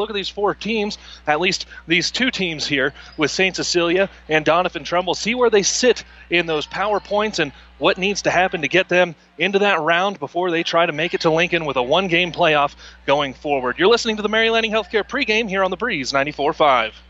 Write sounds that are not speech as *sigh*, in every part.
look at these four teams, at least these two teams here with St. Cecilia and Doniphan Trumbull, see where they sit in those power points and what needs to happen to get them into that round before they try to make it to Lincoln with a one game playoff going forward. You're listening to the Mary Lanning Healthcare pregame here on the Breeze 94 5.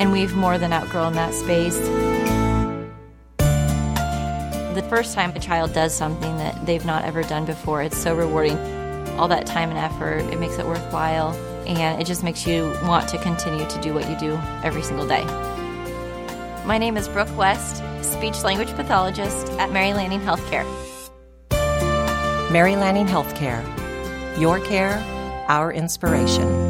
and we've more than outgrown that space. The first time a child does something that they've not ever done before, it's so rewarding. All that time and effort, it makes it worthwhile, and it just makes you want to continue to do what you do every single day. My name is Brooke West, speech language pathologist at Mary Lanning Healthcare. Mary Lanning Healthcare. Your care, our inspiration.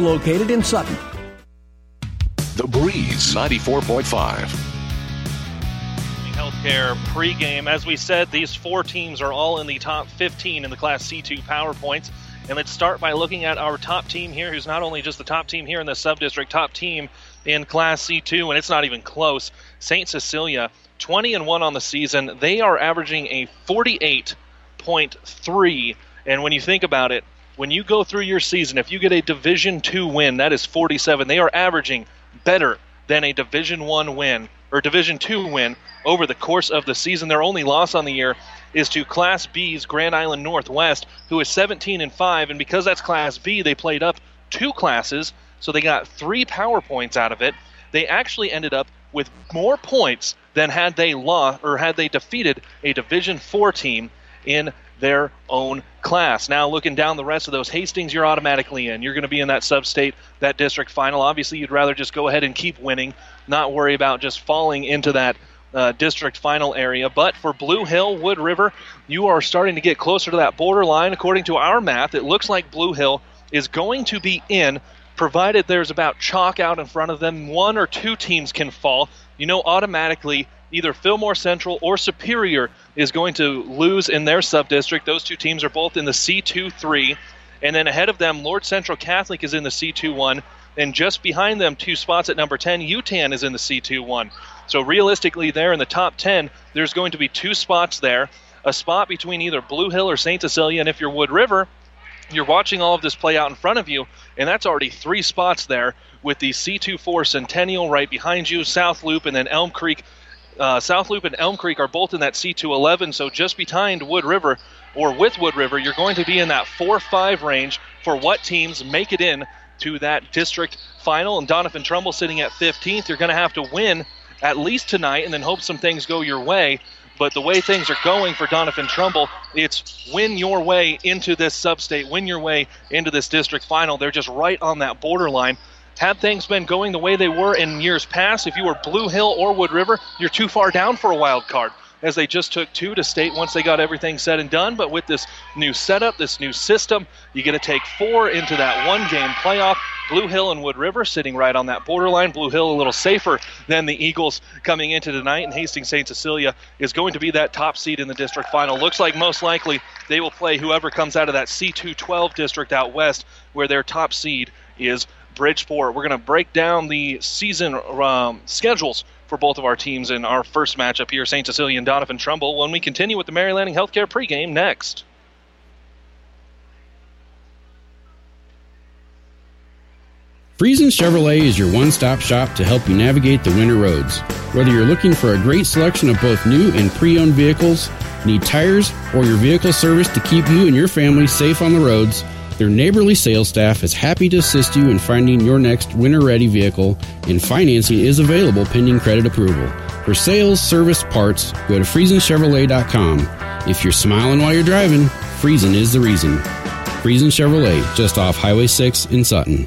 located in Sutton. The Breeze 94.5. Healthcare pregame. As we said, these four teams are all in the top 15 in the Class C2 PowerPoints. And let's start by looking at our top team here, who's not only just the top team here in the subdistrict, top team in Class C2, and it's not even close. St. Cecilia, 20 and 1 on the season. They are averaging a 48.3. And when you think about it, when you go through your season, if you get a Division Two win, that is 47. They are averaging better than a Division One win or Division Two win over the course of the season. Their only loss on the year is to Class B's Grand Island Northwest, who is 17 and five, and because that's Class B, they played up two classes, so they got three power points out of it. They actually ended up with more points than had they lost or had they defeated a Division Four team in their own class. Now, looking down the rest of those, Hastings, you're automatically in. You're going to be in that sub state, that district final. Obviously, you'd rather just go ahead and keep winning, not worry about just falling into that uh, district final area. But for Blue Hill, Wood River, you are starting to get closer to that borderline. According to our math, it looks like Blue Hill is going to be in, provided there's about chalk out in front of them. One or two teams can fall. You know, automatically either Fillmore Central or Superior is going to lose in their subdistrict. Those two teams are both in the C2 3. And then ahead of them, Lourdes Central Catholic is in the C2 1. And just behind them, two spots at number 10, Yutan is in the C2 1. So realistically, there in the top 10, there's going to be two spots there a spot between either Blue Hill or St. Cecilia. And if you're Wood River, you're watching all of this play out in front of you, and that's already three spots there with the C24 Centennial right behind you, South Loop, and then Elm Creek uh, South Loop and Elm Creek are both in that C211, so just behind Wood River or with Wood River, you're going to be in that 4 5 range for what teams make it in to that district final. And Doniphan Trumbull sitting at 15th. You're going to have to win at least tonight and then hope some things go your way. But the way things are going for Doniphan Trumbull, it's win your way into this sub-state, win your way into this district final. They're just right on that borderline. Had things been going the way they were in years past, if you were Blue Hill or Wood River, you're too far down for a wild card. As they just took two to state once they got everything said and done. But with this new setup, this new system, you get to take four into that one game playoff. Blue Hill and Wood River sitting right on that borderline. Blue Hill a little safer than the Eagles coming into tonight, and Hastings St. Cecilia is going to be that top seed in the district final. Looks like most likely they will play whoever comes out of that C212 district out west, where their top seed is Bridgeport. We're going to break down the season um, schedules for both of our teams in our first matchup here, St. Cecilia and Doniphan Trumbull, when we continue with the Mary Lanning Healthcare pregame next. Friesen Chevrolet is your one stop shop to help you navigate the winter roads. Whether you're looking for a great selection of both new and pre owned vehicles, need tires, or your vehicle service to keep you and your family safe on the roads, their neighborly sales staff is happy to assist you in finding your next winter ready vehicle, and financing is available pending credit approval. For sales, service, parts, go to FriesenChevrolet.com. If you're smiling while you're driving, Friesen is the reason. Friesen Chevrolet, just off Highway 6 in Sutton.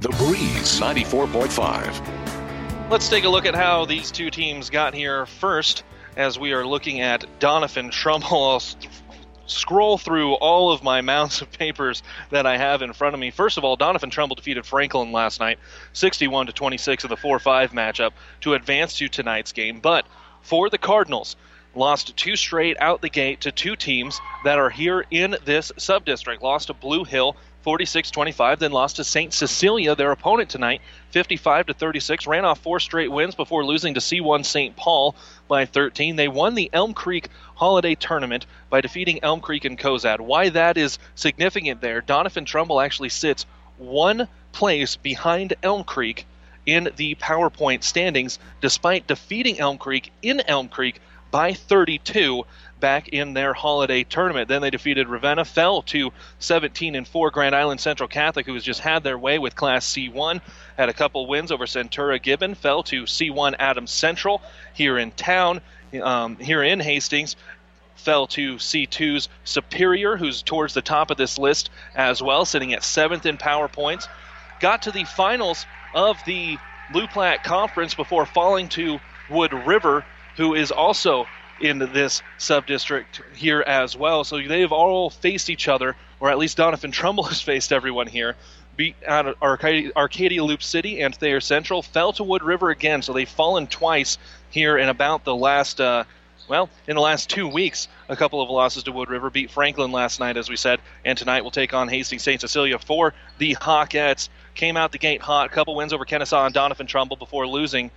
The Breeze 94.5. Let's take a look at how these two teams got here first as we are looking at Doniphan Trumbull. I'll scroll through all of my *laughs* mounds of papers that I have in front of me. First of all, Doniphan Trumbull defeated Franklin last night, 61 to 26 of the 4-5 matchup to advance to tonight's game. But for the Cardinals, lost two straight out the gate to two teams that are here in this subdistrict. Lost to Blue Hill 46-25, then lost to St. Cecilia, their opponent tonight, 55 to 36. Ran off four straight wins before losing to C1 St. Paul by 13. They won the Elm Creek Holiday Tournament by defeating Elm Creek and Cozad. Why that is significant there, Doniphan Trumbull actually sits one place behind Elm Creek in the PowerPoint standings, despite defeating Elm Creek in Elm Creek by 32 back in their holiday tournament. Then they defeated Ravenna, fell to 17 and 4. Grand Island Central Catholic, who has just had their way with Class C1, had a couple wins over Centura Gibbon, fell to C1 Adams Central here in town, um, here in Hastings. Fell to C2's Superior, who's towards the top of this list as well, sitting at seventh in power points. Got to the finals of the Blue Platte Conference before falling to Wood River, who is also in this sub-district here as well. So they've all faced each other, or at least Doniphan Trumbull *laughs* has faced everyone here. Beat out Arcadia, Arcadia Loop City and Thayer Central, fell to Wood River again. So they've fallen twice here in about the last, uh, well, in the last two weeks. A couple of losses to Wood River. Beat Franklin last night, as we said, and tonight we'll take on Hastings St. Cecilia for the Hawkettes. Came out the gate hot, couple wins over Kenesaw and Doniphan Trumbull before losing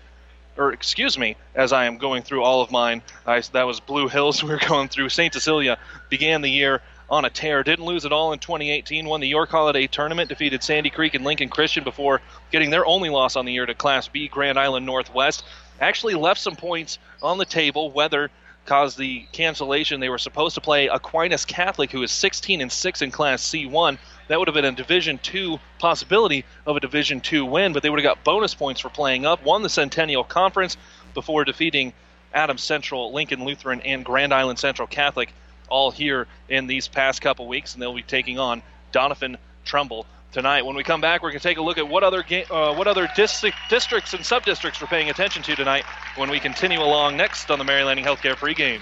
or excuse me, as I am going through all of mine, I, that was Blue Hills *laughs* we were going through. St. Cecilia began the year on a tear, didn't lose at all in 2018, won the York Holiday Tournament, defeated Sandy Creek and Lincoln Christian before getting their only loss on the year to Class B, Grand Island Northwest. Actually left some points on the table, weather caused the cancellation. They were supposed to play Aquinas Catholic, who is 16 and 6 in Class C1 that would have been a Division two possibility of a Division two win, but they would have got bonus points for playing up. Won the Centennial Conference before defeating Adams Central, Lincoln Lutheran, and Grand Island Central Catholic, all here in these past couple weeks, and they'll be taking on Doniphan Trumbull tonight. When we come back, we're going to take a look at what other ga- uh, what other district, districts and sub-districts we're paying attention to tonight when we continue along next on the Mary Lanning Healthcare pregame.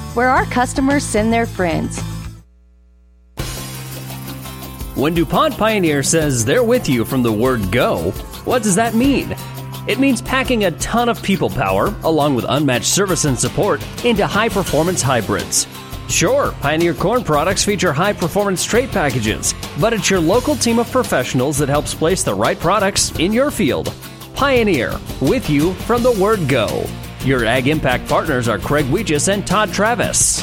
where our customers send their friends. When DuPont Pioneer says they're with you from the word go, what does that mean? It means packing a ton of people power, along with unmatched service and support, into high performance hybrids. Sure, Pioneer Corn products feature high performance trait packages, but it's your local team of professionals that helps place the right products in your field. Pioneer, with you from the word go. Your Ag Impact partners are Craig Weegis and Todd Travis.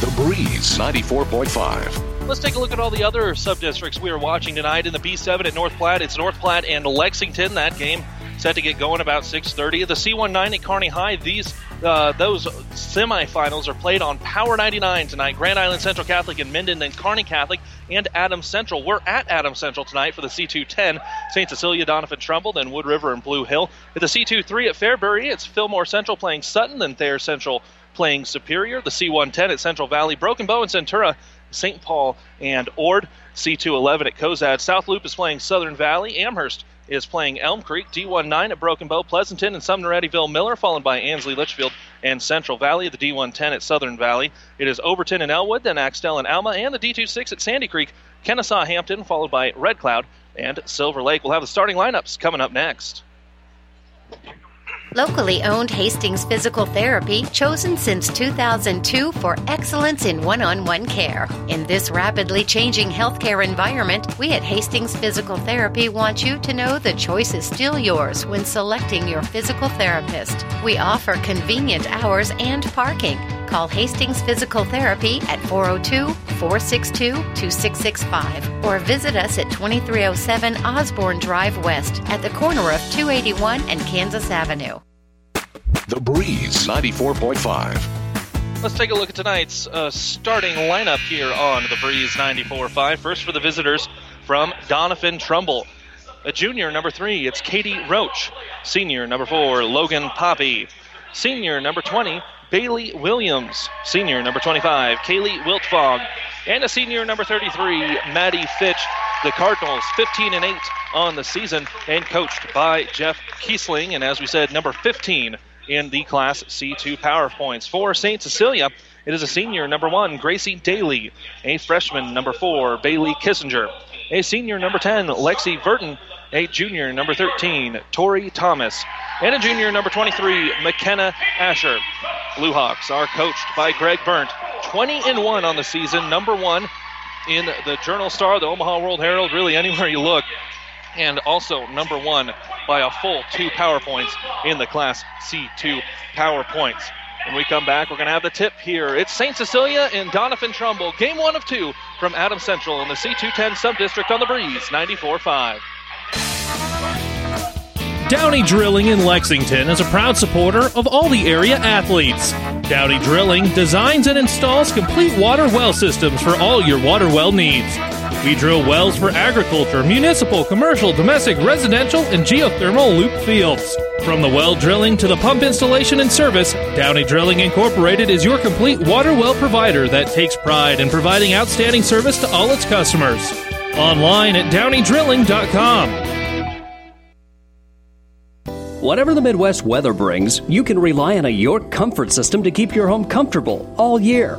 The Breeze 94.5. Let's take a look at all the other sub-districts we are watching tonight in the B7 at North Platte. It's North Platte and Lexington. That game set to get going about 6:30. The C19 at Kearney High. These uh, those semifinals are played on Power 99 tonight. Grand Island Central Catholic and Minden, then Kearney Catholic and Adams Central. We're at Adams Central tonight for the C210. St. Cecilia, Doniphan Trumbull, then Wood River and Blue Hill. At the C23 at Fairbury, it's Fillmore Central playing Sutton, then Thayer Central playing Superior. The C110 at Central Valley, Broken Bow and Centura, St. Paul and Ord. C211 at Cozad. South Loop is playing Southern Valley. Amherst is playing Elm Creek. D19 at Broken Bow, Pleasanton, and Sumner Eddyville Miller, followed by Ansley Litchfield and Central Valley. The D110 at Southern Valley. It is Overton and Elwood, then Axtell and Alma, and the D26 at Sandy Creek, Kenesaw Hampton, followed by Red Cloud and Silver Lake. We'll have the starting lineups coming up next. Locally owned Hastings Physical Therapy, chosen since 2002 for excellence in one on one care. In this rapidly changing healthcare environment, we at Hastings Physical Therapy want you to know the choice is still yours when selecting your physical therapist. We offer convenient hours and parking. Call Hastings Physical Therapy at 402 462 2665 or visit us at 2307 Osborne Drive West at the corner of 281 and Kansas Avenue. The Breeze 94.5. Let's take a look at tonight's uh, starting lineup here on the Breeze 94.5. First for the visitors from Doniphan Trumbull. A junior, number three, it's Katie Roach. Senior, number four, Logan Poppy. Senior, number 20, Bailey Williams. Senior, number 25, Kaylee Wiltfong. And a senior, number 33, Maddie Fitch. The Cardinals 15 and 8 on the season and coached by Jeff Kiesling. And as we said, number 15 in the Class C2 Power Points. For St. Cecilia, it is a senior, number one, Gracie Daly. A freshman, number four, Bailey Kissinger. A senior, number 10, Lexi Burton. A junior, number 13, Tori Thomas. And a junior, number 23, McKenna Asher. Blue Hawks are coached by Greg Berndt. 20 and 1 on the season, number one in the Journal Star, the Omaha World Herald, really anywhere you look. And also number one by a full two power points in the Class C2 power points. When we come back, we're going to have the tip here. It's St. Cecilia and Doniphan Trumbull. Game one of two from Adam Central in the C210 subdistrict on the Breeze, 94 5. Downey Drilling in Lexington is a proud supporter of all the area athletes. Downey Drilling designs and installs complete water well systems for all your water well needs. We drill wells for agriculture, municipal, commercial, domestic, residential, and geothermal loop fields. From the well drilling to the pump installation and service, Downey Drilling Incorporated is your complete water well provider that takes pride in providing outstanding service to all its customers. Online at downeydrilling.com. Whatever the Midwest weather brings, you can rely on a York comfort system to keep your home comfortable all year.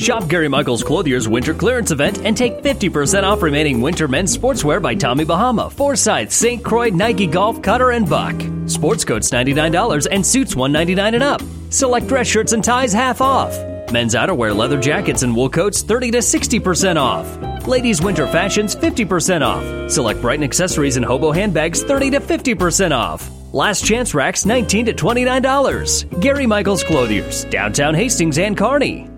Shop Gary Michaels Clothier's winter clearance event and take 50% off remaining winter men's sportswear by Tommy Bahama, Forsyth, St. Croix, Nike Golf, Cutter, and Buck. Sports coats $99 and suits 199 and up. Select dress shirts and ties half off. Men's outerwear leather jackets and wool coats 30 to 60% off. Ladies' winter fashions 50% off. Select Brighton accessories and hobo handbags 30 to 50% off. Last chance racks 19 to $29. Gary Michaels Clothiers, downtown Hastings and Kearney.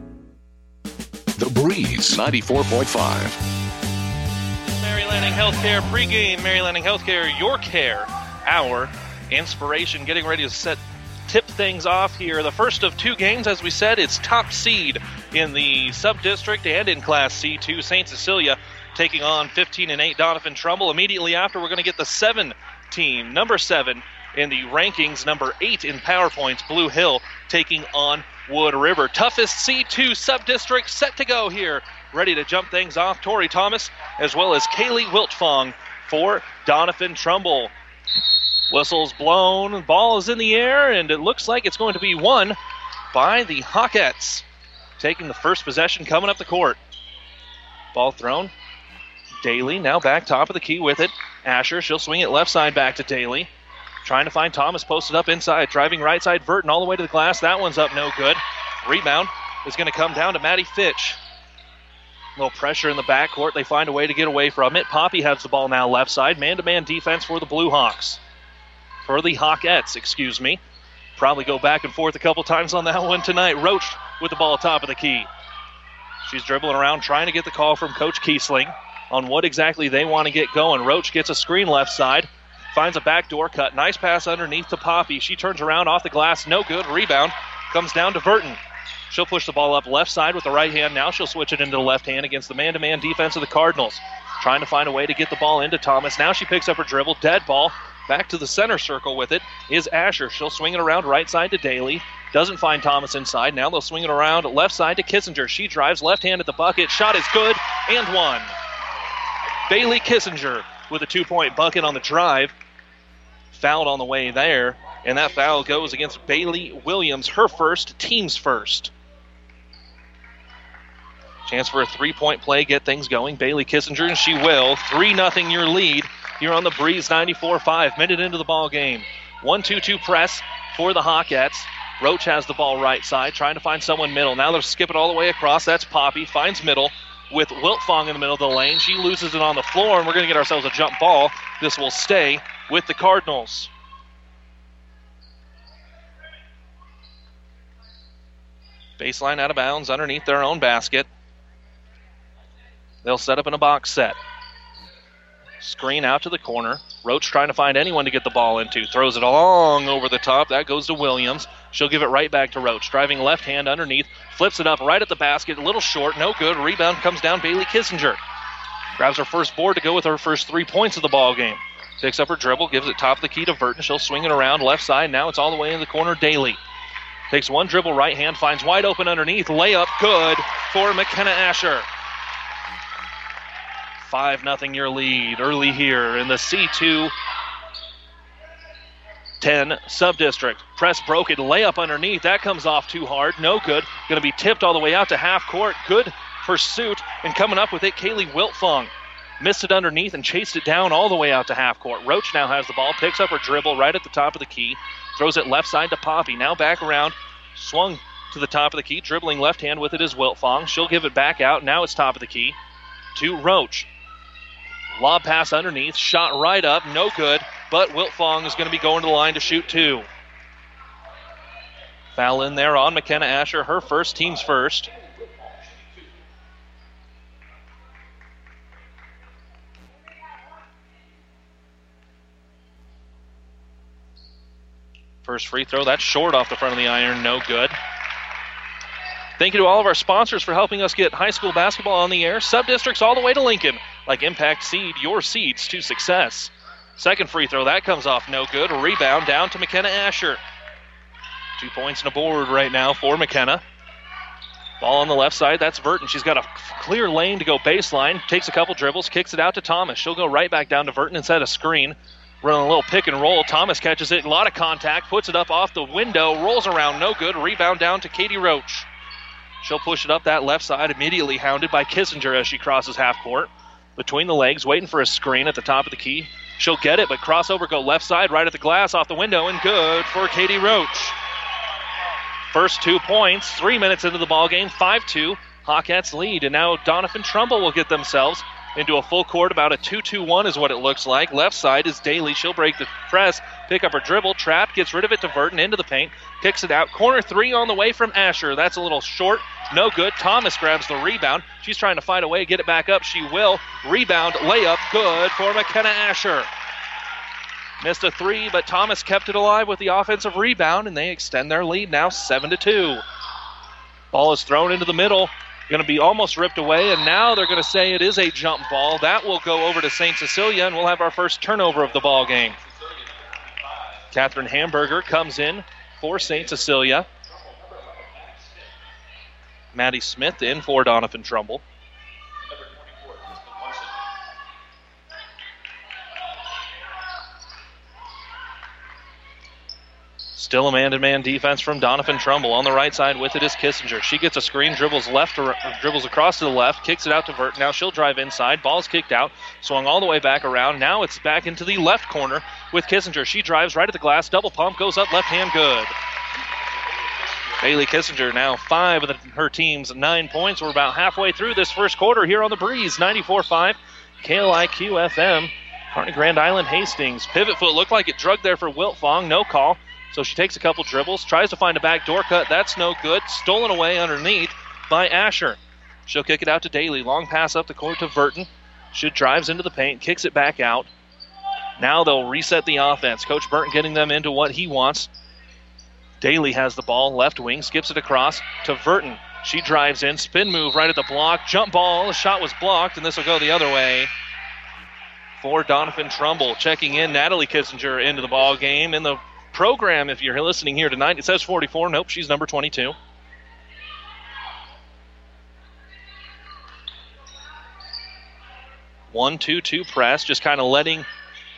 The Breeze 94.5. Mary Lanning Healthcare pregame. Mary Lanning Healthcare, your care, our inspiration. Getting ready to set tip things off here. The first of two games, as we said, it's top seed in the sub district and in Class C2. St. Cecilia taking on 15 and 8 Doniphan Trumbull. Immediately after, we're going to get the seven team, number seven in the rankings, number eight in PowerPoints, Blue Hill taking on Wood River. Toughest C2 sub district set to go here. Ready to jump things off. Tori Thomas as well as Kaylee Wiltfong for Doniphan Trumbull. Whistles blown, ball is in the air, and it looks like it's going to be won by the Hawkettes. Taking the first possession coming up the court. Ball thrown. Daly now back top of the key with it. Asher, she'll swing it left side back to Daly. Trying to find Thomas posted up inside. Driving right side, Burton all the way to the glass. That one's up no good. Rebound is going to come down to Maddie Fitch. A little pressure in the backcourt. They find a way to get away from it. Poppy has the ball now left side. Man to man defense for the Blue Hawks. For the Hawkettes, excuse me. Probably go back and forth a couple times on that *laughs* one tonight. Roach with the ball top of the key. She's dribbling around trying to get the call from Coach Kiesling on what exactly they want to get going. Roach gets a screen left side, finds a backdoor cut. Nice pass underneath to Poppy. She turns around off the glass, no good. Rebound comes down to Verton. She'll push the ball up left side with the right hand. Now she'll switch it into the left hand against the man to man defense of the Cardinals. Trying to find a way to get the ball into Thomas. Now she picks up her dribble. Dead ball. Back to the center circle with it is Asher. She'll swing it around right side to Daly. Doesn't find Thomas inside. Now they'll swing it around left side to Kissinger. She drives left hand at the bucket. Shot is good and one. Bailey Kissinger with a two point bucket on the drive. Fouled on the way there. And that foul goes against Bailey Williams, her first, team's first. Chance for a three point play, get things going. Bailey Kissinger, and she will. 3 0 your lead here on the Breeze 94 5. Minute into the ball game. 1 2 2 press for the Hawkettes. Roach has the ball right side, trying to find someone middle. Now they'll skip it all the way across. That's Poppy. Finds middle with Wiltfong in the middle of the lane. She loses it on the floor, and we're going to get ourselves a jump ball. This will stay with the Cardinals. Baseline out of bounds underneath their own basket. They'll set up in a box set. Screen out to the corner. Roach trying to find anyone to get the ball into. Throws it long over the top. That goes to Williams. She'll give it right back to Roach. Driving left hand underneath. Flips it up right at the basket. A little short. No good. Rebound comes down Bailey Kissinger. Grabs her first board to go with her first three points of the ball game. Picks up her dribble. Gives it top of the key to Burton. She'll swing it around left side. Now it's all the way in the corner. Daly. Takes one dribble right hand. Finds wide open underneath. Layup good for McKenna Asher. 5 0 your lead early here in the C2 10 sub district. Press broken, layup underneath. That comes off too hard. No good. Going to be tipped all the way out to half court. Good pursuit. And coming up with it, Kaylee Wiltfong. Missed it underneath and chased it down all the way out to half court. Roach now has the ball, picks up her dribble right at the top of the key, throws it left side to Poppy. Now back around, swung to the top of the key, dribbling left hand with it is Wiltfong. She'll give it back out. Now it's top of the key to Roach. Lob pass underneath, shot right up, no good, but Wiltfong is going to be going to the line to shoot two. Foul in there on McKenna Asher, her first, team's first. First free throw, that's short off the front of the iron, no good. Thank you to all of our sponsors for helping us get high school basketball on the air. Sub districts all the way to Lincoln, like Impact Seed, your seeds to success. Second free throw, that comes off no good. Rebound down to McKenna Asher. Two points and a board right now for McKenna. Ball on the left side, that's Verton. She's got a clear lane to go baseline, takes a couple dribbles, kicks it out to Thomas. She'll go right back down to Verton and set a screen. Running a little pick and roll. Thomas catches it, a lot of contact, puts it up off the window, rolls around, no good. Rebound down to Katie Roach. She'll push it up that left side, immediately hounded by Kissinger as she crosses half court. Between the legs, waiting for a screen at the top of the key. She'll get it, but crossover go left side, right at the glass, off the window, and good for Katie Roach. First two points, three minutes into the ball game, 5-2. Hawkettes lead, and now Doniphan Trumbull will get themselves into a full court. About a 2 2 1 is what it looks like. Left side is Daly. She'll break the press, pick up her dribble, trap, gets rid of it to Verton, into the paint, kicks it out. Corner three on the way from Asher. That's a little short, no good. Thomas grabs the rebound. She's trying to find a way, to get it back up. She will. Rebound, layup, good for McKenna Asher. Missed a three, but Thomas kept it alive with the offensive rebound, and they extend their lead now 7 to 2. Ball is thrown into the middle going to be almost ripped away, and now they're going to say it is a jump ball. That will go over to St. Cecilia, and we'll have our first turnover of the ball game. Catherine Hamburger comes in for St. Cecilia. Maddie Smith in for Doniphan Trumbull. Still a man-to-man defense from Doniphan Trumbull. On the right side with it is Kissinger. She gets a screen, dribbles left, uh, dribbles across to the left, kicks it out to Vert. Now she'll drive inside. Ball's kicked out, swung all the way back around. Now it's back into the left corner with Kissinger. She drives right at the glass, double pump, goes up left hand, good. Bailey Kissinger now five of the, her team's nine points. We're about halfway through this first quarter here on the breeze. 94-5, KLIQ FM. Kearney Grand Island Hastings. Pivot foot looked like it drug there for Wiltfong. No call. So she takes a couple dribbles, tries to find a back door cut. That's no good. Stolen away underneath by Asher. She'll kick it out to Daly. Long pass up the court to Verton. She drives into the paint, kicks it back out. Now they'll reset the offense. Coach Burton getting them into what he wants. Daly has the ball, left wing, skips it across to Verton. She drives in, spin move right at the block, jump ball. The shot was blocked, and this will go the other way for Doniphan Trumbull. Checking in, Natalie Kissinger into the ball game in the program, if you're listening here tonight, it says 44. Nope, she's number 22. One, two, two press, just kind of letting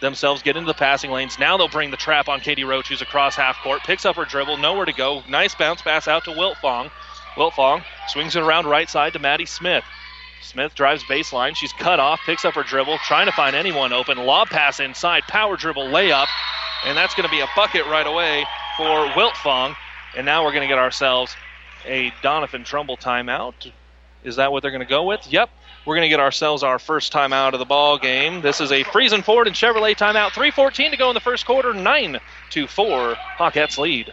themselves get into the passing lanes. Now they'll bring the trap on Katie Roach, who's across half court, picks up her dribble, nowhere to go. Nice bounce pass out to Wiltfong. Wilt Fong swings it around right side to Maddie Smith. Smith drives baseline. She's cut off, picks up her dribble, trying to find anyone open. Lob pass inside, power dribble, layup and that's going to be a bucket right away for Wiltfong. And now we're going to get ourselves a Doniphan Trumbull timeout. Is that what they're going to go with? Yep. We're going to get ourselves our first timeout of the ball game. This is a Friesen Ford and Chevrolet timeout. 3:14 to go in the first quarter. Nine to four. Hawkettes lead.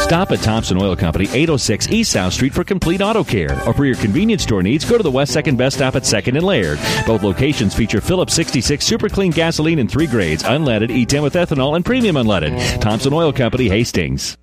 Stop at Thompson Oil Company, 806 East South Street for complete auto care. Or for your convenience store needs, go to the West Second Best Stop at 2nd and Laird. Both locations feature Phillips 66 Super Clean gasoline in three grades, unleaded, E10 with ethanol, and premium unleaded. Thompson Oil Company, Hastings.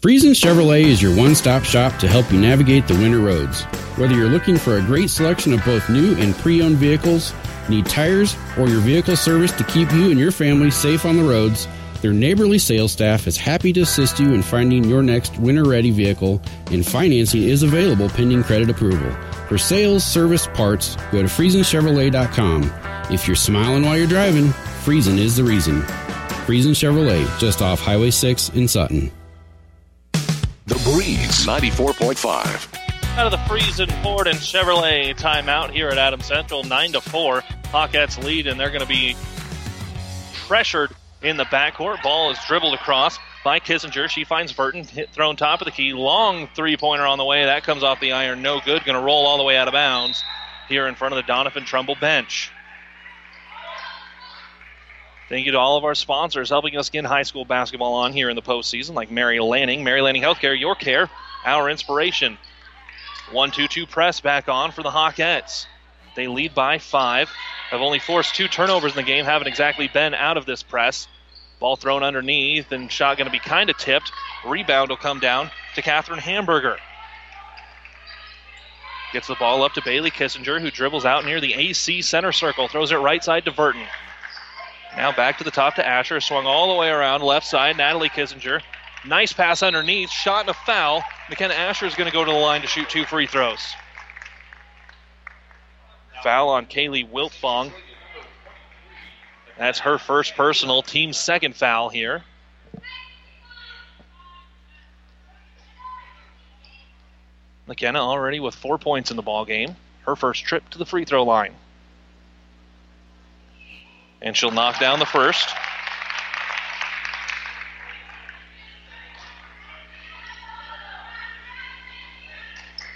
Friesen Chevrolet is your one stop shop to help you navigate the winter roads. Whether you're looking for a great selection of both new and pre owned vehicles, need tires, or your vehicle service to keep you and your family safe on the roads, their neighborly sales staff is happy to assist you in finding your next winter ready vehicle, and financing is available pending credit approval. For sales, service, parts, go to FriesenChevrolet.com. If you're smiling while you're driving, Friesen is the reason. Friesen Chevrolet, just off Highway 6 in Sutton. The Breeze 94.5. Out of the Friesen Ford and Chevrolet timeout here at Adam Central, 9 to 4. Hawkettes lead, and they're going to be pressured in the backcourt. Ball is dribbled across by Kissinger. She finds Verton, hit thrown top of the key. Long three pointer on the way. That comes off the iron. No good. Going to roll all the way out of bounds here in front of the Doniphan Trumbull bench. Thank you to all of our sponsors helping us get high school basketball on here in the postseason, like Mary Lanning, Mary Lanning Healthcare, your care, our inspiration. 1 2 2 press back on for the Hawkettes. They lead by five. Have only forced two turnovers in the game, haven't exactly been out of this press. Ball thrown underneath, and shot going to be kind of tipped. Rebound will come down to Catherine Hamburger. Gets the ball up to Bailey Kissinger, who dribbles out near the AC center circle, throws it right side to Verton. Now back to the top to Asher. Swung all the way around left side. Natalie Kissinger Nice pass underneath, shot and a foul. McKenna Asher is going to go to the line to shoot two free throws. Foul on Kaylee Wiltfong. That's her first personal, team second foul here. McKenna already with four points in the ball game. Her first trip to the free throw line. And she'll knock down the first.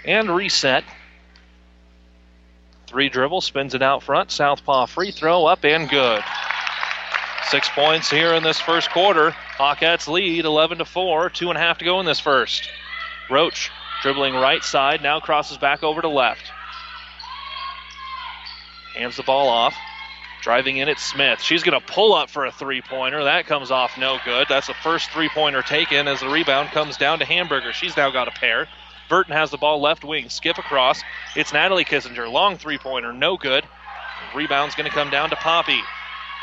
And reset. Three dribble, spins it out front. Southpaw free throw, up and good. Six points here in this first quarter. Hawkettes lead 11 to 4. Two and a half to go in this first. Roach dribbling right side, now crosses back over to left. Hands the ball off. Driving in at Smith. She's going to pull up for a three pointer. That comes off no good. That's the first three pointer taken as the rebound comes down to Hamburger. She's now got a pair. Burton has the ball left wing. Skip across. It's Natalie Kissinger. Long three pointer. No good. Rebound's going to come down to Poppy.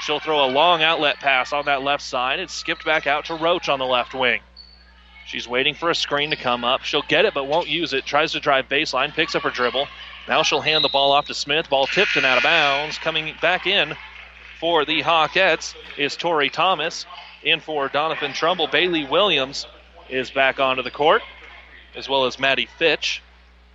She'll throw a long outlet pass on that left side. It's skipped back out to Roach on the left wing. She's waiting for a screen to come up. She'll get it but won't use it. Tries to drive baseline. Picks up her dribble. Now she'll hand the ball off to Smith. Ball tipped and out of bounds. Coming back in for the Hawkettes is Tori Thomas. In for Doniphan Trumbull. Bailey Williams is back onto the court, as well as Maddie Fitch.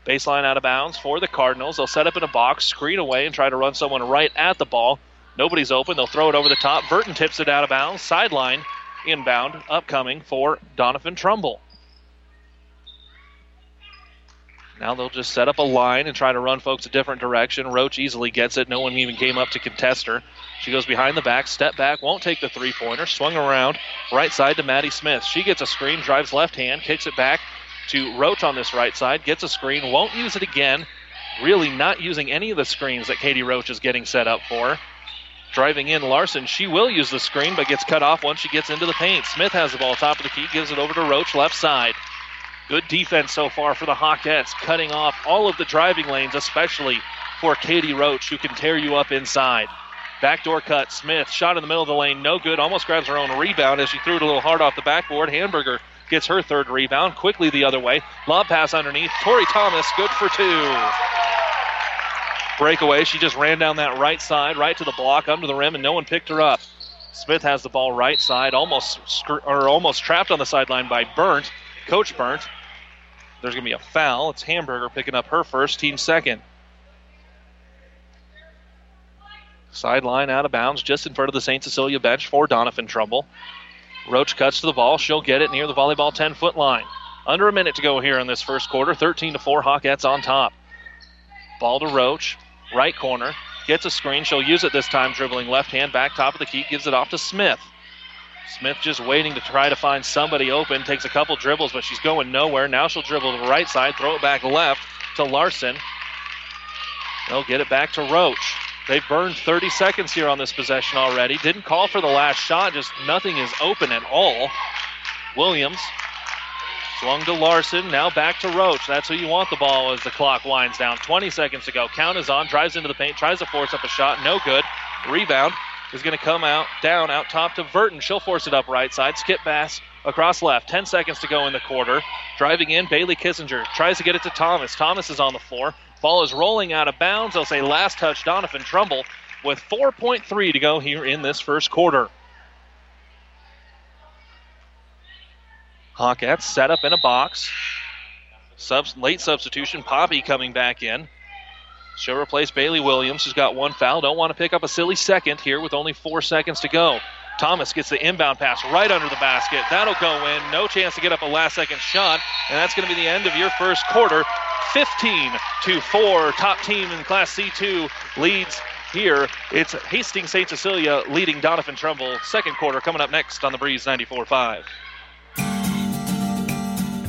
Baseline out of bounds for the Cardinals. They'll set up in a box, screen away, and try to run someone right at the ball. Nobody's open. They'll throw it over the top. Burton tips it out of bounds. Sideline inbound, upcoming for Doniphan Trumbull. Now they'll just set up a line and try to run folks a different direction. Roach easily gets it. No one even came up to contest her. She goes behind the back, step back, won't take the three pointer. Swung around right side to Maddie Smith. She gets a screen, drives left hand, kicks it back to Roach on this right side, gets a screen, won't use it again. Really not using any of the screens that Katie Roach is getting set up for. Driving in Larson, she will use the screen, but gets cut off once she gets into the paint. Smith has the ball top of the key, gives it over to Roach, left side. Good defense so far for the Hawkettes, cutting off all of the driving lanes, especially for Katie Roach, who can tear you up inside. Backdoor cut, Smith, shot in the middle of the lane, no good, almost grabs her own rebound as she threw it a little hard off the backboard. Hamburger gets her third rebound, quickly the other way. Lob pass underneath, Tori Thomas, good for two. Breakaway, she just ran down that right side, right to the block, under the rim, and no one picked her up. Smith has the ball right side, almost or almost trapped on the sideline by Berndt. Coach Berndt. There's going to be a foul. It's Hamburger picking up her first, team second. Sideline out of bounds, just in front of the St. Cecilia bench for Doniphan Trumbull. Roach cuts to the ball. She'll get it near the volleyball 10 foot line. Under a minute to go here in this first quarter. 13 to 4, Hawkettes on top. Ball to Roach, right corner. Gets a screen. She'll use it this time, dribbling left hand back top of the key. Gives it off to Smith. Smith just waiting to try to find somebody open. Takes a couple dribbles, but she's going nowhere. Now she'll dribble to the right side, throw it back left to Larson. They'll get it back to Roach. They've burned 30 seconds here on this possession already. Didn't call for the last shot, just nothing is open at all. Williams swung to Larson, now back to Roach. That's who you want the ball as the clock winds down. 20 seconds to go. Count is on, drives into the paint, tries to force up a shot, no good. Rebound is going to come out down out top to Burton. She'll force it up right side. Skip Bass across left. 10 seconds to go in the quarter. Driving in, Bailey Kissinger tries to get it to Thomas. Thomas is on the floor. Ball is rolling out of bounds. They'll say last touch, Doniphan Trumbull, with 4.3 to go here in this first quarter. Hawkettes set up in a box. Subs, late substitution, Poppy coming back in. She'll replace Bailey Williams, who's got one foul. Don't want to pick up a silly second here with only four seconds to go. Thomas gets the inbound pass right under the basket. That'll go in. No chance to get up a last second shot. And that's going to be the end of your first quarter. 15 to 4. Top team in Class C2 leads here. It's Hastings St. Cecilia leading Doniphan Trumbull. Second quarter coming up next on the Breeze 94 5.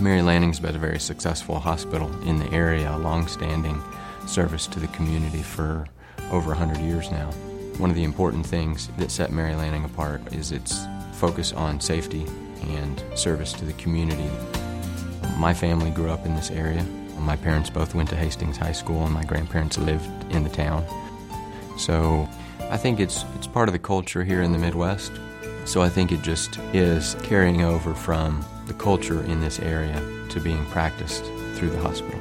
Mary Lanning's been a very successful hospital in the area, a long standing service to the community for over 100 years now. One of the important things that set Mary Lanning apart is its focus on safety and service to the community. My family grew up in this area. My parents both went to Hastings High School, and my grandparents lived in the town. So I think it's, it's part of the culture here in the Midwest. So I think it just is carrying over from the culture in this area to being practiced through the hospital.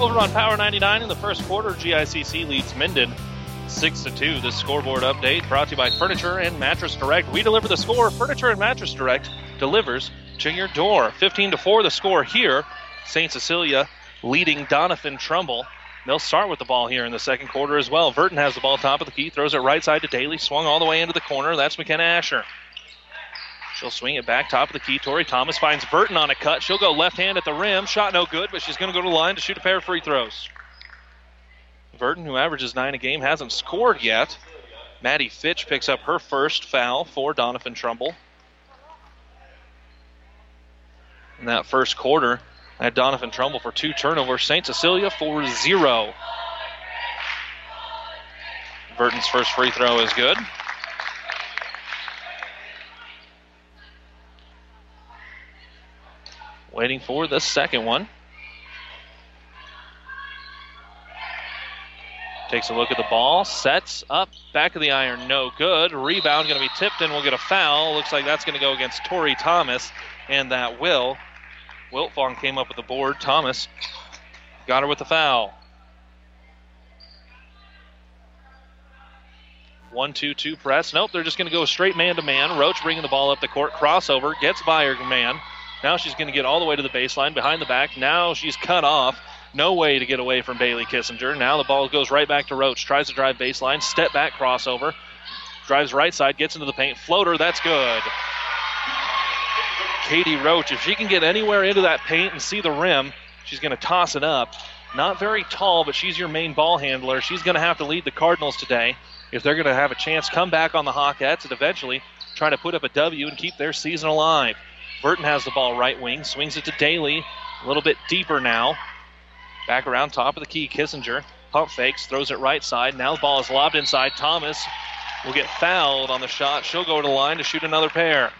Over on Power 99 in the first quarter, GICC leads Minden 6 to 2. This scoreboard update brought to you by Furniture and Mattress Direct. We deliver the score. Furniture and Mattress Direct delivers to your door. 15 to 4 the score here. St. Cecilia leading Doniphan Trumbull. They'll start with the ball here in the second quarter as well. Burton has the ball top of the key, throws it right side to Daly, swung all the way into the corner. That's McKenna Asher. She'll swing it back top of the key. Tori Thomas finds Burton on a cut. She'll go left hand at the rim. Shot no good, but she's going to go to the line to shoot a pair of free throws. Burton, who averages nine a game, hasn't scored yet. Maddie Fitch picks up her first foul for Doniphan Trumbull. In that first quarter, I had Doniphan Trumbull for two turnovers. St. Cecilia for zero. Burton's first free throw is good. Waiting for the second one. Takes a look at the ball, sets up, back of the iron, no good. Rebound going to be tipped and we'll get a foul. Looks like that's going to go against Tori Thomas, and that will. Wiltfong came up with the board. Thomas got her with the foul. One, two, two press. Nope, they're just going to go straight man to man. Roach bringing the ball up the court. Crossover. Gets by her man. Now she's going to get all the way to the baseline behind the back. Now she's cut off. No way to get away from Bailey Kissinger. Now the ball goes right back to Roach. Tries to drive baseline. Step back crossover. Drives right side. Gets into the paint. Floater. That's good. Katie Roach, if she can get anywhere into that paint and see the rim, she's going to toss it up. Not very tall, but she's your main ball handler. She's going to have to lead the Cardinals today if they're going to have a chance come back on the Hawkettes and eventually try to put up a W and keep their season alive. Burton has the ball right wing, swings it to Daly, a little bit deeper now. Back around top of the key, Kissinger pump fakes, throws it right side. Now the ball is lobbed inside. Thomas will get fouled on the shot. She'll go to the line to shoot another pair.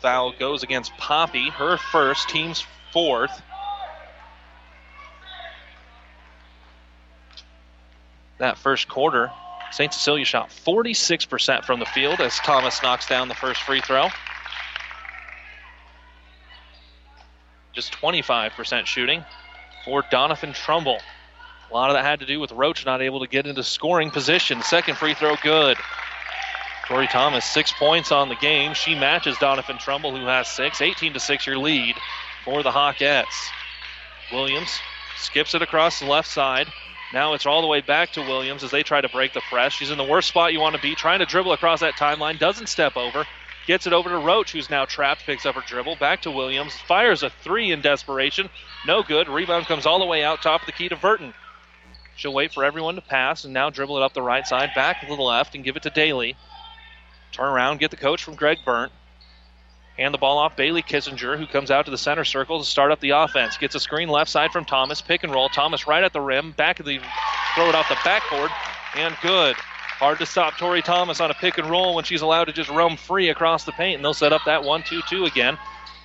Foul goes against Poppy, her first, team's fourth. That first quarter, St. Cecilia shot 46% from the field as Thomas knocks down the first free throw. Just 25% shooting for Doniphan Trumbull. A lot of that had to do with Roach not able to get into scoring position. Second free throw, good. Tori Thomas, six points on the game. She matches Doniphan Trumbull, who has six. 18 to 6 your lead for the Hawkettes. Williams skips it across the left side. Now it's all the way back to Williams as they try to break the press. She's in the worst spot you want to be, trying to dribble across that timeline, doesn't step over. Gets it over to Roach, who's now trapped, picks up her dribble. Back to Williams, fires a three in desperation. No good. Rebound comes all the way out, top of the key to Burton. She'll wait for everyone to pass and now dribble it up the right side, back to the left, and give it to Daly. Turn around, get the coach from Greg Berndt. Hand the ball off Bailey Kissinger, who comes out to the center circle to start up the offense. Gets a screen left side from Thomas. Pick and roll. Thomas right at the rim. Back of the throw it off the backboard. And good. Hard to stop Tori Thomas on a pick and roll when she's allowed to just roam free across the paint. And they'll set up that 1 2 2 again.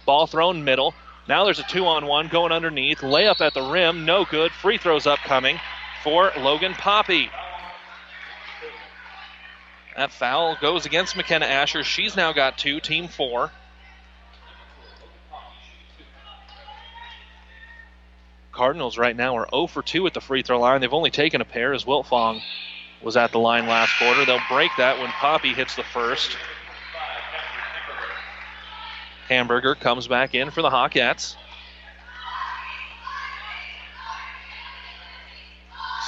Ball thrown middle. Now there's a two on one going underneath. Layup at the rim. No good. Free throws upcoming for Logan Poppy. That foul goes against McKenna Asher. She's now got two, team four. Cardinals right now are 0 for 2 at the free throw line. They've only taken a pair as Wiltfong was at the line last quarter. They'll break that when Poppy hits the first. Hamburger comes back in for the Hawkettes.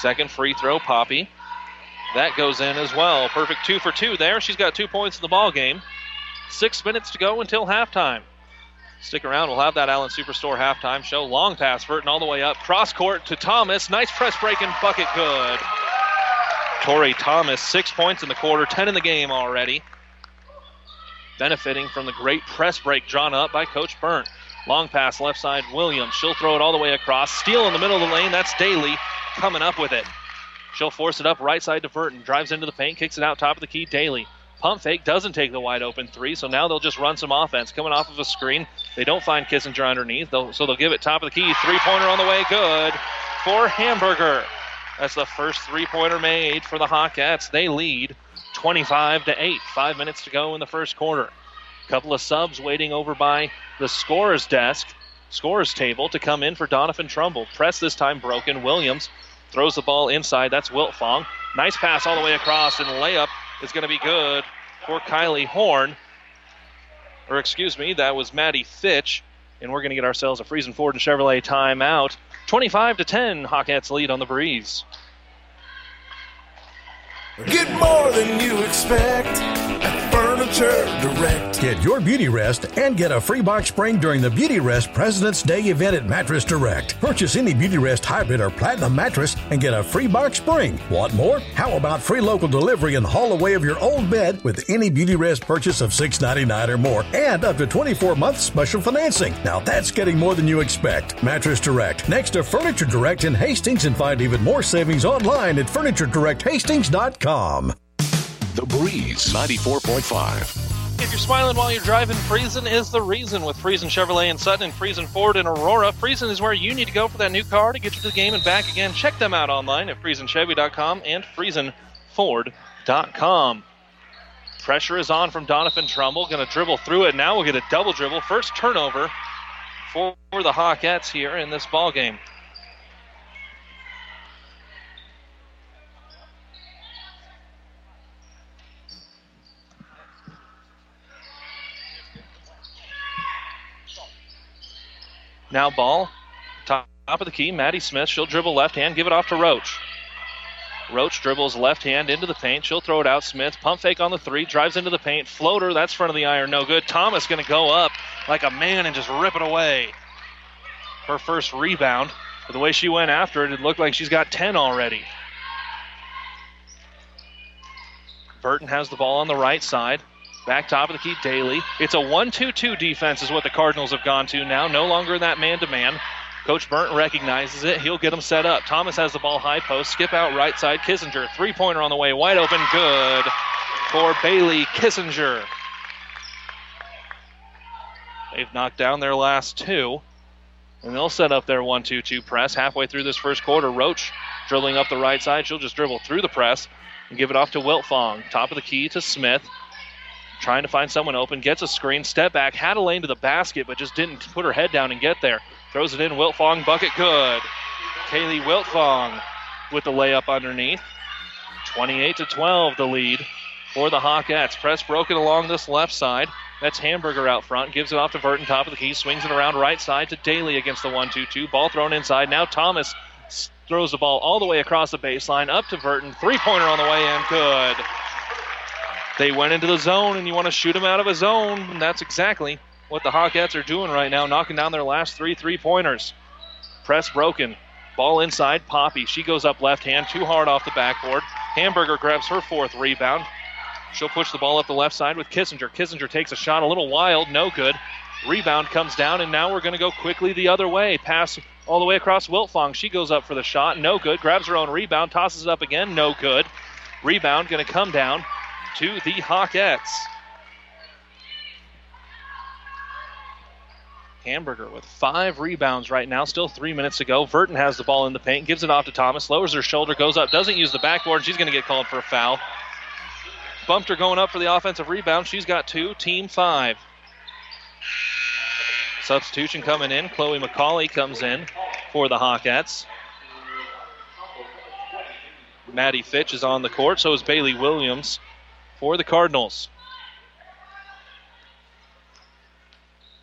Second free throw, Poppy. That goes in as well. Perfect two for two there. She's got two points in the ball game. Six minutes to go until halftime. Stick around. We'll have that Allen Superstore halftime show. Long pass, Burton all the way up. Cross court to Thomas. Nice press break and bucket good. Tori Thomas, six points in the quarter, 10 in the game already. benefiting from the great press break drawn up by Coach Berndt. Long pass left side, Williams. She'll throw it all the way across. Steal in the middle of the lane. That's Daly coming up with it. She'll force it up right side to Burton. Drives into the paint, kicks it out top of the key. Daly. Pump fake doesn't take the wide open three, so now they'll just run some offense. Coming off of a screen. They don't find Kissinger underneath, they'll, so they'll give it top of the key. Three pointer on the way. Good for Hamburger. That's the first three pointer made for the Hawkettes. They lead 25 to 8. Five minutes to go in the first quarter. Couple of subs waiting over by the scorer's desk, scorer's table to come in for Doniphan Trumbull. Press this time broken. Williams throws the ball inside. That's Wiltfong. Nice pass all the way across, and layup is going to be good for Kylie Horn. Or excuse me, that was Maddie Fitch. And we're going to get ourselves a Friesen Ford and Chevrolet timeout. 25 to 10, Hawkettes lead on the breeze. Get more than you expect at Furniture Direct. Get your beauty rest and get a free box spring during the Beauty Rest President's Day event at Mattress Direct. Purchase any Beauty Rest hybrid or platinum mattress and get a free box spring. Want more? How about free local delivery and haul away of your old bed with any Beauty Rest purchase of $6.99 or more and up to 24 months special financing? Now that's getting more than you expect. Mattress Direct, next to Furniture Direct in Hastings, and find even more savings online at FurnitureDirectHastings.com. The Breeze 94.5. If you're smiling while you're driving, Friesen is the reason with Friesen Chevrolet and Sutton and Friesen Ford and Aurora. Friesen is where you need to go for that new car to get you to the game and back again. Check them out online at FriesenChevy.com and FriesenFord.com. Pressure is on from Doniphan Trumbull. Going to dribble through it. Now we'll get a double dribble. First turnover for the Hawkettes here in this ball game. Now ball, top of the key. Maddie Smith. She'll dribble left hand, give it off to Roach. Roach dribbles left hand into the paint. She'll throw it out. Smith pump fake on the three, drives into the paint. Floater, that's front of the iron, no good. Thomas going to go up like a man and just rip it away. Her first rebound. But the way she went after it, it looked like she's got 10 already. Burton has the ball on the right side. Back top of the key, Daly. It's a 1 2 2 defense, is what the Cardinals have gone to now. No longer that man to man. Coach Burton recognizes it. He'll get them set up. Thomas has the ball high post. Skip out right side. Kissinger, three pointer on the way. Wide open. Good for Bailey Kissinger. They've knocked down their last two. And they'll set up their 1 2 2 press. Halfway through this first quarter, Roach dribbling up the right side. She'll just dribble through the press and give it off to Wiltfong. Top of the key to Smith trying to find someone open, gets a screen, step back, had a lane to the basket, but just didn't put her head down and get there. Throws it in, Wiltfong, bucket good. Kaylee Wiltfong with the layup underneath. 28 to 12, the lead for the Hawkettes. Press broken along this left side. That's Hamburger out front. Gives it off to Burton, top of the key. Swings it around right side to Daly against the 1 2 2. Ball thrown inside. Now Thomas throws the ball all the way across the baseline up to Burton. Three pointer on the way in. Good. They went into the zone, and you want to shoot them out of a zone. And that's exactly what the Hawkettes are doing right now, knocking down their last three three pointers. Press broken. Ball inside. Poppy. She goes up left hand, too hard off the backboard. Hamburger grabs her fourth rebound. She'll push the ball up the left side with Kissinger. Kissinger takes a shot a little wild, no good. Rebound comes down, and now we're going to go quickly the other way. Pass all the way across Wiltfong. She goes up for the shot, no good. Grabs her own rebound, tosses it up again, no good. Rebound going to come down to the Hawkettes. Hamburger with five rebounds right now. Still three minutes to go. Burton has the ball in the paint, gives it off to Thomas, lowers her shoulder, goes up, doesn't use the backboard. She's going to get called for a foul. Bumped her going up for the offensive rebound. She's got two, team five. Substitution coming in. Chloe McCauley comes in for the Hawkettes. Maddie Fitch is on the court, so is Bailey Williams for the Cardinals.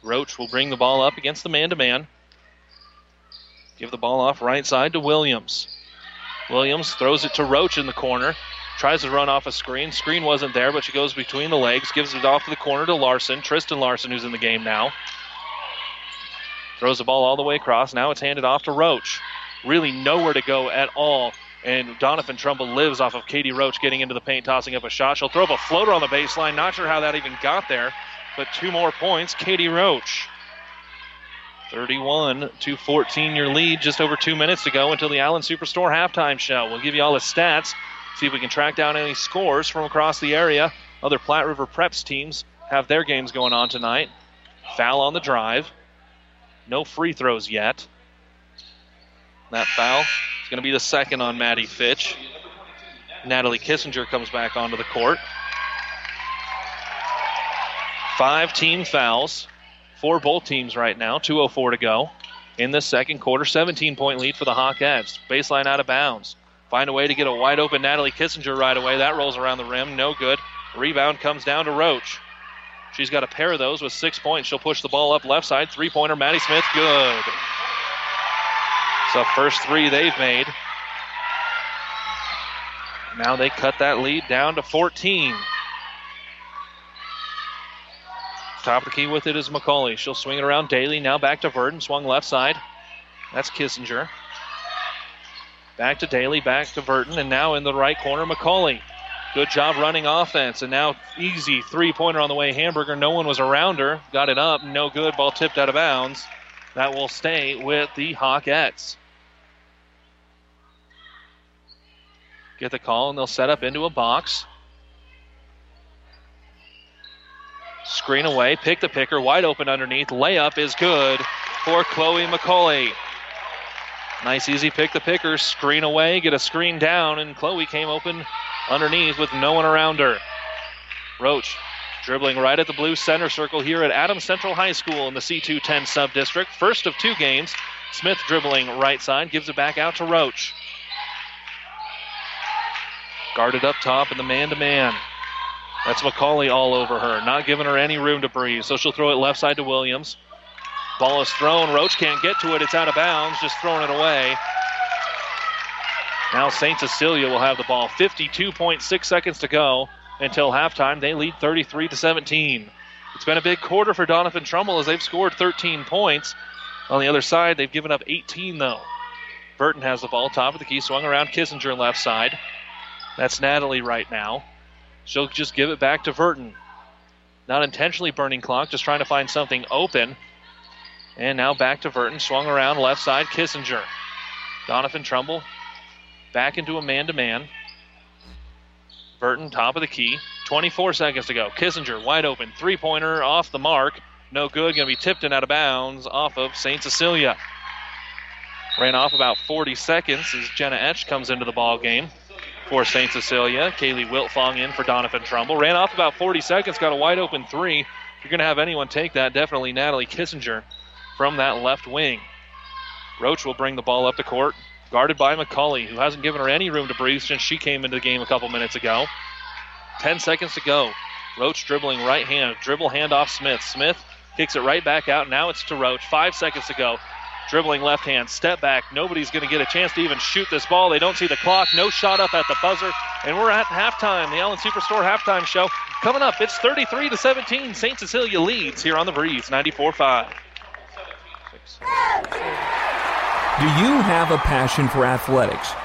Roach will bring the ball up against the man to man. Give the ball off right side to Williams. Williams throws it to Roach in the corner. Tries to run off a screen. Screen wasn't there, but she goes between the legs. Gives it off to the corner to Larson. Tristan Larson, who's in the game now. Throws the ball all the way across. Now it's handed off to Roach. Really nowhere to go at all And Doniphan Trumbull lives off of Katie Roach getting into the paint, tossing up a shot. She'll throw up a floater on the baseline. Not sure how that even got there, but two more points. Katie Roach. 31 to 14 your lead. Just over two minutes to go until the Allen Superstore halftime show. We'll give you all the stats, see if we can track down any scores from across the area. Other Platte River Preps teams have their games going on tonight. Foul on the drive. No free throws yet. That foul going to be the second on Maddie Fitch. Natalie Kissinger comes back onto the court. Five team fouls for both teams right now. 2.04 to go in the second quarter. 17 point lead for the Hawkettes. Baseline out of bounds. Find a way to get a wide open Natalie Kissinger right away. That rolls around the rim. No good. Rebound comes down to Roach. She's got a pair of those with six points. She'll push the ball up left side. Three pointer, Maddie Smith. Good. So first three they've made. Now they cut that lead down to 14. Top of the key with it is McCauley. She'll swing it around Daly. Now back to Burton. Swung left side. That's Kissinger. Back to Daly. Back to Burton. And now in the right corner, McCauley. Good job running offense. And now easy three pointer on the way. Hamburger. No one was around her. Got it up. No good. Ball tipped out of bounds. That will stay with the Hawkettes. Get the call, and they'll set up into a box. Screen away, pick the picker, wide open underneath. Layup is good for Chloe McCauley. Nice, easy pick the picker, screen away, get a screen down, and Chloe came open underneath with no one around her. Roach dribbling right at the blue center circle here at Adams Central High School in the C210 sub district. First of two games. Smith dribbling right side, gives it back out to Roach. Guarded up top in the man to man. That's McCauley all over her, not giving her any room to breathe. So she'll throw it left side to Williams. Ball is thrown. Roach can't get to it. It's out of bounds, just throwing it away. Now St. Cecilia will have the ball. 52.6 seconds to go until halftime. They lead 33 to 17. It's been a big quarter for Doniphan Trumbull as they've scored 13 points. On the other side, they've given up 18 though. Burton has the ball, top of the key, swung around Kissinger left side. That's Natalie right now. She'll just give it back to Burton. Not intentionally burning clock, just trying to find something open. And now back to Burton, swung around left side, Kissinger. Doniphan Trumbull back into a man to man. Burton, top of the key. 24 seconds to go. Kissinger wide open. Three pointer off the mark. No good. Going to be tipped and out of bounds off of St. Cecilia. Ran off about 40 seconds as Jenna Etch comes into the ball game for St. Cecilia. Kaylee Wiltfong in for Doniphan Trumbull. Ran off about 40 seconds. Got a wide open three. If you're going to have anyone take that, definitely Natalie Kissinger from that left wing. Roach will bring the ball up the court guarded by McCauley, who hasn't given her any room to breathe since she came into the game a couple minutes ago. 10 seconds to go. Roach dribbling right hand, dribble handoff Smith. Smith kicks it right back out. Now it's to Roach. Five seconds to go. Dribbling left hand, step back. Nobody's going to get a chance to even shoot this ball. They don't see the clock. No shot up at the buzzer. And we're at halftime. The Allen Superstore halftime show. Coming up, it's 33 to 17. St. Cecilia leads here on the Breeze, 94 5. Do you have a passion for athletics?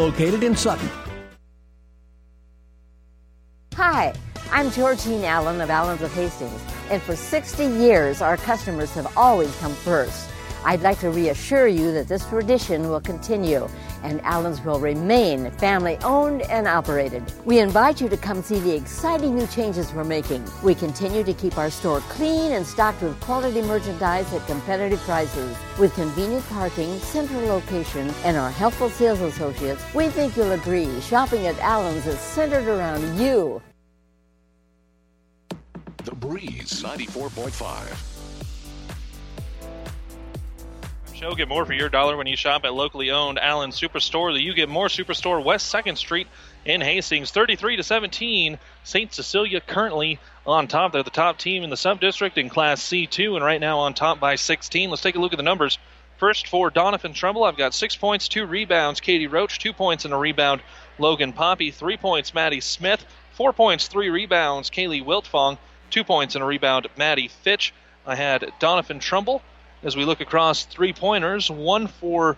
located in Sutton. Hi, I'm Georgine Allen of Allens of Hastings, and for 60 years, our customers have always come first. I'd like to reassure you that this tradition will continue and Allen's will remain family owned and operated. We invite you to come see the exciting new changes we're making. We continue to keep our store clean and stocked with quality merchandise at competitive prices. With convenient parking, central location, and our helpful sales associates, we think you'll agree shopping at Allen's is centered around you. The Breeze 94.5. Show get more for your dollar when you shop at locally owned Allen Superstore. The You Get More Superstore, West 2nd Street in Hastings, 33 to 17. St. Cecilia currently on top. They're the top team in the sub district in Class C2, and right now on top by 16. Let's take a look at the numbers. First for Doniphan Trumbull, I've got six points, two rebounds. Katie Roach, two points and a rebound. Logan Poppy, three points. Maddie Smith, four points, three rebounds. Kaylee Wiltfong, two points and a rebound. Maddie Fitch. I had Doniphan Trumbull as we look across three pointers, one for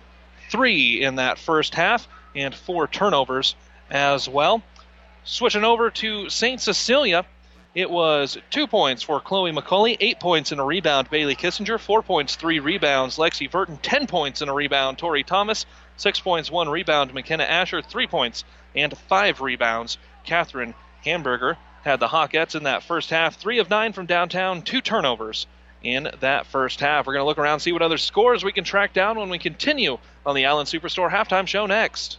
three in that first half, and four turnovers as well. Switching over to St. Cecilia, it was two points for Chloe McCauley, eight points in a rebound. Bailey Kissinger, four points, three rebounds. Lexi Burton, ten points in a rebound. Tori Thomas, six points, one rebound. McKenna Asher, three points and five rebounds. Catherine Hamburger had the Hawkettes in that first half, three of nine from downtown, two turnovers in that first half. We're going to look around, see what other scores we can track down when we continue on the Allen Superstore halftime show next.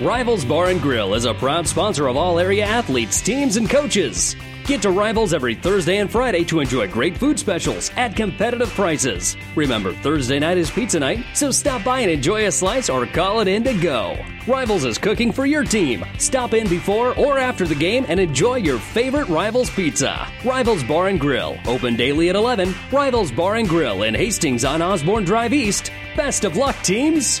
Rivals Bar and Grill is a proud sponsor of all area athletes, teams, and coaches. Get to Rivals every Thursday and Friday to enjoy great food specials at competitive prices. Remember, Thursday night is pizza night, so stop by and enjoy a slice or call it in to go. Rivals is cooking for your team. Stop in before or after the game and enjoy your favorite Rivals pizza. Rivals Bar and Grill, open daily at 11. Rivals Bar and Grill in Hastings on Osborne Drive East. Best of luck, teams!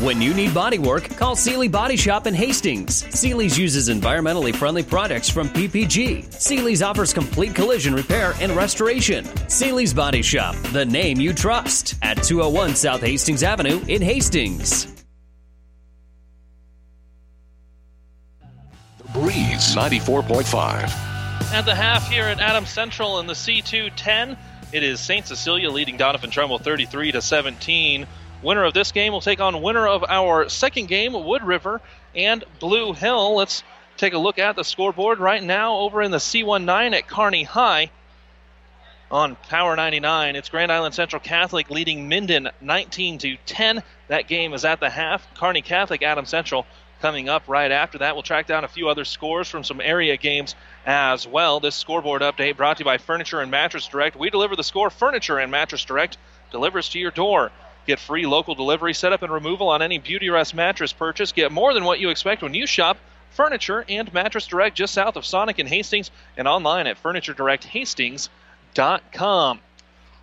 When you need body work, call Seely Body Shop in Hastings. Seely's uses environmentally friendly products from PPG. Seely's offers complete collision repair and restoration. Seely's Body Shop, the name you trust, at 201 South Hastings Avenue in Hastings. The Breeze 94.5. At the half here at Adams Central in the C2 10, it is St. Cecilia leading Doniphan Trumbull 33 to 17. Winner of this game will take on winner of our second game, Wood River and Blue Hill. Let's take a look at the scoreboard right now over in the C19 at Kearney High. On Power 99, it's Grand Island Central Catholic leading Minden 19 to 10. That game is at the half. Kearney Catholic, Adam Central coming up right after that. We'll track down a few other scores from some area games as well. This scoreboard update brought to you by Furniture and Mattress Direct. We deliver the score. Furniture and Mattress Direct delivers to your door. Get free local delivery, setup, and removal on any Beautyrest mattress purchase. Get more than what you expect when you shop Furniture and Mattress Direct just south of Sonic and Hastings and online at FurnitureDirectHastings.com.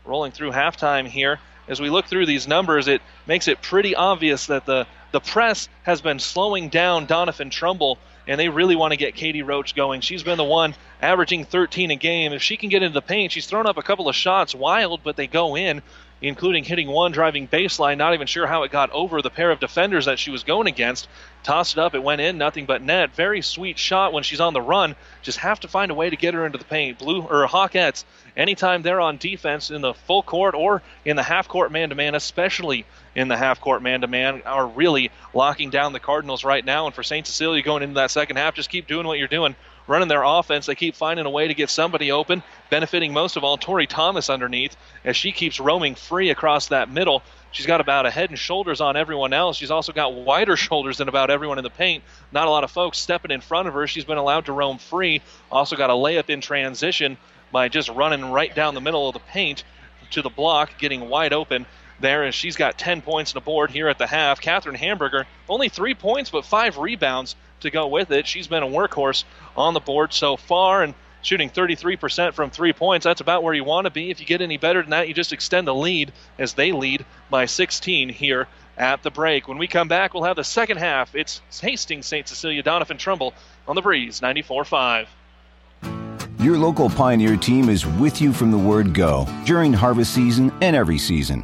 Rolling through halftime here. As we look through these numbers, it makes it pretty obvious that the, the press has been slowing down Doniphan Trumbull, and they really want to get Katie Roach going. She's been the one averaging 13 a game. If she can get into the paint, she's thrown up a couple of shots wild, but they go in. Including hitting one driving baseline. Not even sure how it got over the pair of defenders that she was going against. Tossed it up, it went in, nothing but net. Very sweet shot when she's on the run. Just have to find a way to get her into the paint. Blue or Hawkettes, anytime they're on defense in the full court or in the half court man to man, especially in the half court man to man, are really locking down the Cardinals right now. And for St. Cecilia going into that second half, just keep doing what you're doing running their offense. They keep finding a way to get somebody open, benefiting most of all Tori Thomas underneath as she keeps roaming free across that middle. She's got about a head and shoulders on everyone else. She's also got wider *laughs* shoulders than about everyone in the paint. Not a lot of folks stepping in front of her. She's been allowed to roam free. Also got a layup in transition by just running right down the middle of the paint to the block, getting wide open there as she's got 10 points on the board here at the half. Catherine Hamburger, only three points, but five rebounds to go with it. She's been a workhorse on the board so far and shooting 33% from three points. That's about where you want to be. If you get any better than that, you just extend the lead as they lead by 16 here at the break. When we come back, we'll have the second half. It's Hastings St. Cecilia, Doniphan Trumbull on the breeze, 94 5. Your local Pioneer team is with you from the word go during harvest season and every season.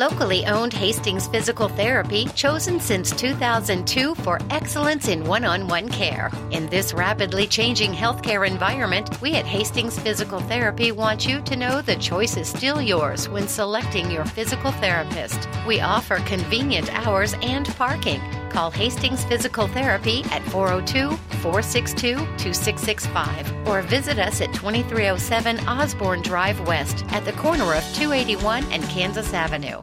Locally owned Hastings Physical Therapy, chosen since 2002 for excellence in one on one care. In this rapidly changing healthcare environment, we at Hastings Physical Therapy want you to know the choice is still yours when selecting your physical therapist. We offer convenient hours and parking. Call Hastings Physical Therapy at 402 462 2665 or visit us at 2307 Osborne Drive West at the corner of 281 and Kansas Avenue.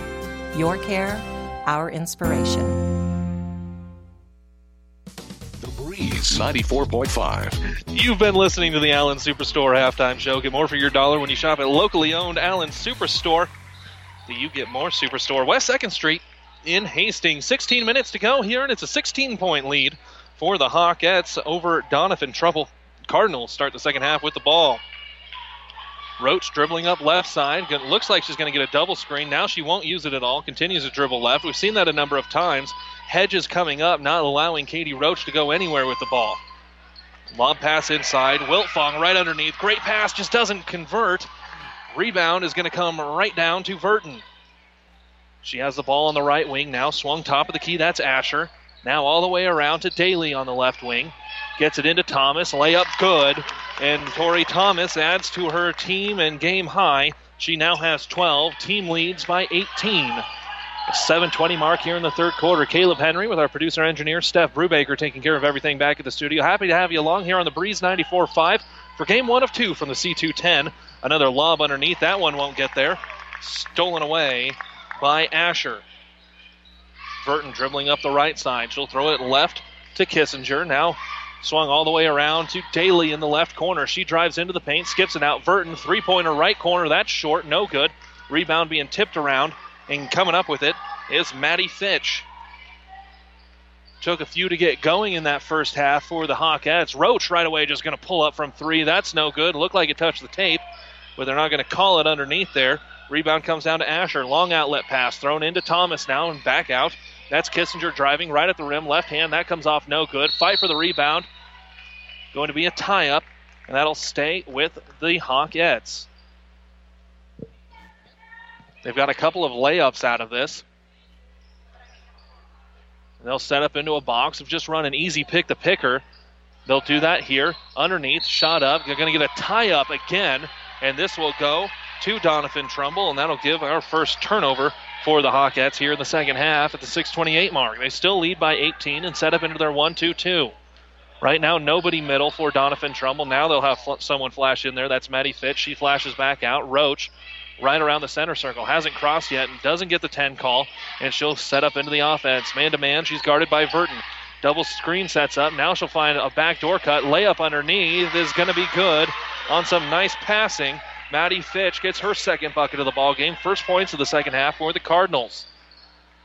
Your care, our inspiration. The Breeze 94.5. You've been listening to the Allen Superstore halftime show. Get more for your dollar when you shop at locally owned Allen Superstore. Do you get more Superstore? West 2nd Street in Hastings. 16 minutes to go here, and it's a 16 point lead for the Hawkettes over Doniphan Trumbull. Cardinals start the second half with the ball. Roach dribbling up left side. Looks like she's going to get a double screen. Now she won't use it at all. Continues to dribble left. We've seen that a number of times. Hedges coming up, not allowing Katie Roach to go anywhere with the ball. Lob pass inside. Wiltfong right underneath. Great pass, just doesn't convert. Rebound is going to come right down to Burton. She has the ball on the right wing now, swung top of the key. That's Asher. Now all the way around to Daly on the left wing. Gets it into Thomas. Layup good. And Tori Thomas adds to her team and game high. She now has 12. Team leads by 18. A 720 mark here in the third quarter. Caleb Henry with our producer engineer Steph Brubaker taking care of everything back at the studio. Happy to have you along here on the Breeze 94.5 for game one of two from the C210. Another lob underneath. That one won't get there. Stolen away by Asher. Burton dribbling up the right side. She'll throw it left to Kissinger. Now swung all the way around to Daly in the left corner. She drives into the paint, skips it out. Burton, three pointer right corner. That's short, no good. Rebound being tipped around, and coming up with it is Maddie Fitch. Took a few to get going in that first half for the Hawkettes. Roach right away just going to pull up from three. That's no good. Looked like it touched the tape, but they're not going to call it underneath there. Rebound comes down to Asher. Long outlet pass thrown into Thomas now and back out. That's Kissinger driving right at the rim, left hand. That comes off no good. Fight for the rebound. Going to be a tie up, and that'll stay with the Hawkettes. They've got a couple of layups out of this. They'll set up into a box of just run an easy pick the picker. They'll do that here. Underneath, shot up. They're going to get a tie up again, and this will go to Doniphan Trumbull, and that'll give our first turnover for the Hawkettes here in the second half at the 628 mark. They still lead by 18 and set up into their 1 2 2. Right now, nobody middle for Doniphan Trumbull. Now they'll have fl- someone flash in there. That's Maddie Fitch. She flashes back out. Roach right around the center circle. Hasn't crossed yet and doesn't get the 10 call. And she'll set up into the offense. Man to man, she's guarded by Burton. Double screen sets up. Now she'll find a backdoor cut. Layup underneath is going to be good on some nice passing. Maddie Fitch gets her second bucket of the ball game. First points of the second half for the Cardinals.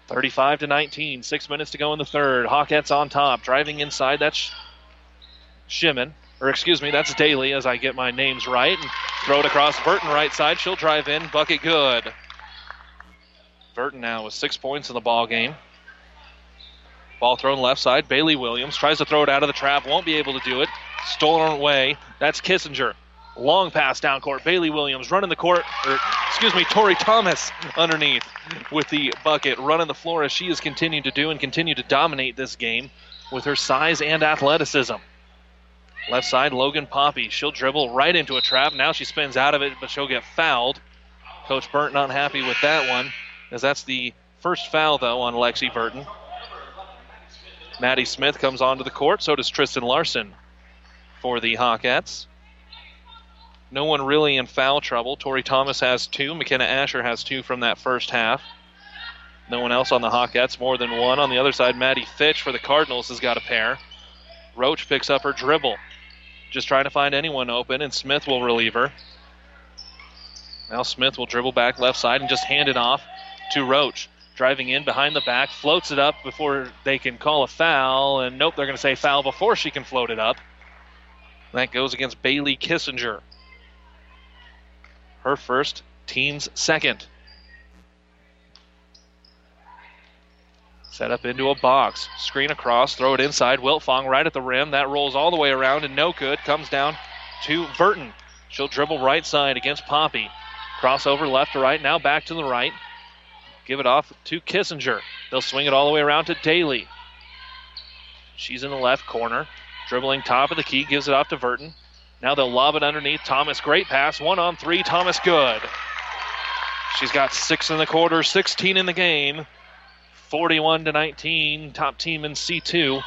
35 to 19. Six minutes to go in the third. Hawkettes on top. Driving inside. That's Shimon. Or excuse me, that's Daly as I get my names right. And throw it across Burton right side. She'll drive in. Bucket good. Burton now with six points in the ball game. Ball thrown left side. Bailey Williams tries to throw it out of the trap. Won't be able to do it. Stolen away. That's Kissinger. Long pass down court. Bailey Williams running the court, or excuse me, Tori Thomas *laughs* underneath with the bucket, running the floor as she has continued to do and continue to dominate this game with her size and athleticism. Left side, Logan Poppy. She'll dribble right into a trap. Now she spins out of it, but she'll get fouled. Coach Burton not happy with that one, as that's the first foul, though, on Lexi Burton. Maddie Smith comes onto the court. So does Tristan Larson for the Hawkettes. No one really in foul trouble. Tori Thomas has two. McKenna Asher has two from that first half. No one else on the Hawkettes, more than one. On the other side, Maddie Fitch for the Cardinals has got a pair. Roach picks up her dribble. Just trying to find anyone open, and Smith will relieve her. Now Smith will dribble back left side and just hand it off to Roach. Driving in behind the back, floats it up before they can call a foul, and nope, they're going to say foul before she can float it up. That goes against Bailey Kissinger her first, team's second. Set up into a box. Screen across, throw it inside. Wiltfong right at the rim. That rolls all the way around and no good. Comes down to Burton. She'll dribble right side against Poppy. Crossover left to right. Now back to the right. Give it off to Kissinger. They'll swing it all the way around to Daly. She's in the left corner. Dribbling top of the key. Gives it off to Burton. Now they'll lob it underneath. Thomas, great pass. One on three. Thomas, good. She's got six in the quarter, 16 in the game. 41 to 19. Top team in C2.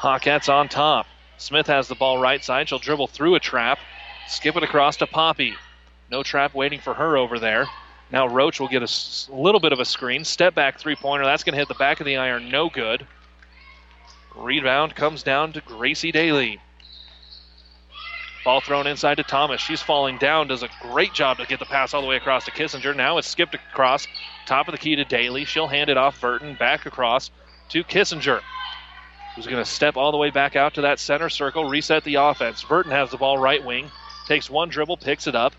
Hawkettes on top. Smith has the ball right side. She'll dribble through a trap. Skip it across to Poppy. No trap waiting for her over there. Now Roach will get a little bit of a screen. Step back three pointer. That's going to hit the back of the iron. No good. Rebound comes down to Gracie Daly. Ball thrown inside to Thomas. She's falling down, does a great job to get the pass all the way across to Kissinger. Now it's skipped across, top of the key to Daly. She'll hand it off Burton, back across to Kissinger, who's going to step all the way back out to that center circle, reset the offense. Burton has the ball right wing, takes one dribble, picks it up.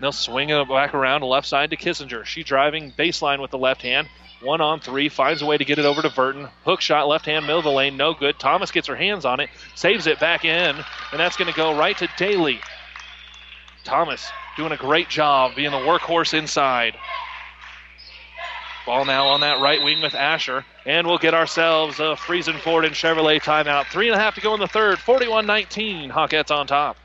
They'll swing it back around left side to Kissinger. She driving baseline with the left hand, one on three, finds a way to get it over to Burton. Hook shot, left hand, middle of the lane, no good. Thomas gets her hands on it, saves it back in, and that's going to go right to Daly. Thomas doing a great job being the workhorse inside. Ball now on that right wing with Asher. And we'll get ourselves a Friesen Ford and Chevrolet timeout. Three and a half to go in the third. 41 19. Hawkettes on top.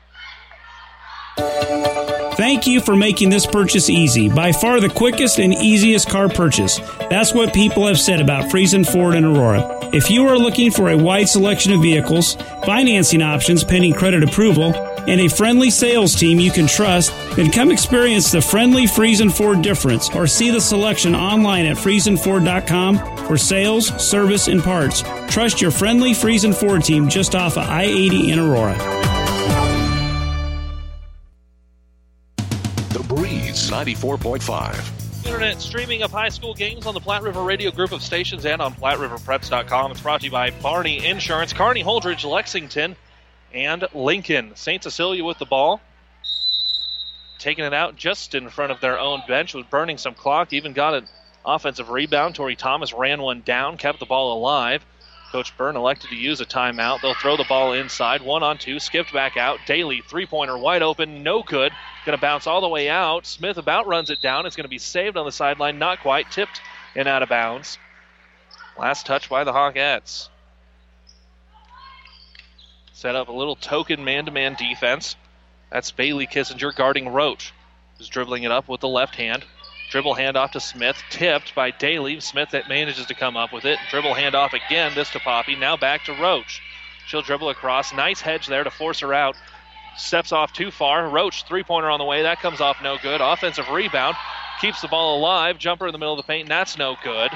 Thank you for making this purchase easy. By far the quickest and easiest car purchase. That's what people have said about Friesen Ford and Aurora. If you are looking for a wide selection of vehicles, financing options pending credit approval, and a friendly sales team you can trust, then come experience the friendly Friesen Ford difference or see the selection online at FriesenFord.com for sales, service, and parts. Trust your friendly Friesen Ford team just off of I 80 in Aurora. Breeze 94.5. Internet streaming of high school games on the Platte River Radio Group of stations and on PlatteRiverPreps.com. It's brought to you by Barney Insurance, Kearney Holdrege, Lexington, and Lincoln. St. Cecilia with the ball. Taking it out just in front of their own bench was burning some clock. Even got an offensive rebound. Tori Thomas ran one down, kept the ball alive. Coach Berndt elected to use a timeout. They'll throw the ball inside. One on two. Skipped back out. Daly, three pointer, wide open. No good. Going to bounce all the way out. Smith about runs it down. It's going to be saved on the sideline. Not quite. Tipped and out of bounds. Last touch by the Hawkettes. Set up a little token man to man defense. That's Bailey Kissinger guarding Roach, who's dribbling it up with the left hand. Dribble handoff to Smith, tipped by Daly. Smith that manages to come up with it. Dribble handoff again, this to Poppy. Now back to Roach. She'll dribble across. Nice hedge there to force her out. Steps off too far. Roach, three pointer on the way. That comes off no good. Offensive rebound. Keeps the ball alive. Jumper in the middle of the paint, that's no good.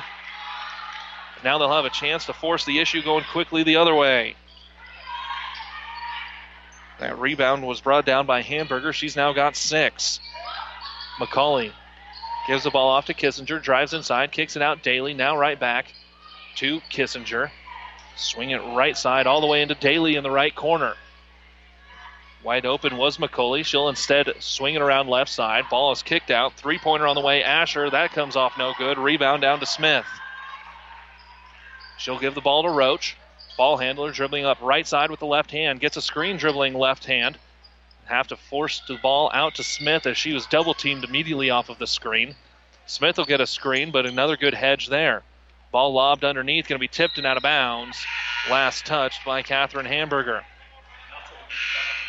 Now they'll have a chance to force the issue going quickly the other way. That rebound was brought down by Hamburger. She's now got six. McCauley gives the ball off to Kissinger, drives inside, kicks it out. Daly now right back to Kissinger. Swing it right side all the way into Daly in the right corner. Wide open was McCauley. She'll instead swing it around left side. Ball is kicked out. Three pointer on the way. Asher. That comes off no good. Rebound down to Smith. She'll give the ball to Roach. Ball handler dribbling up right side with the left hand. Gets a screen dribbling left hand. Have to force the ball out to Smith as she was double teamed immediately off of the screen. Smith will get a screen, but another good hedge there. Ball lobbed underneath, going to be tipped and out of bounds. Last touched by Catherine Hamburger.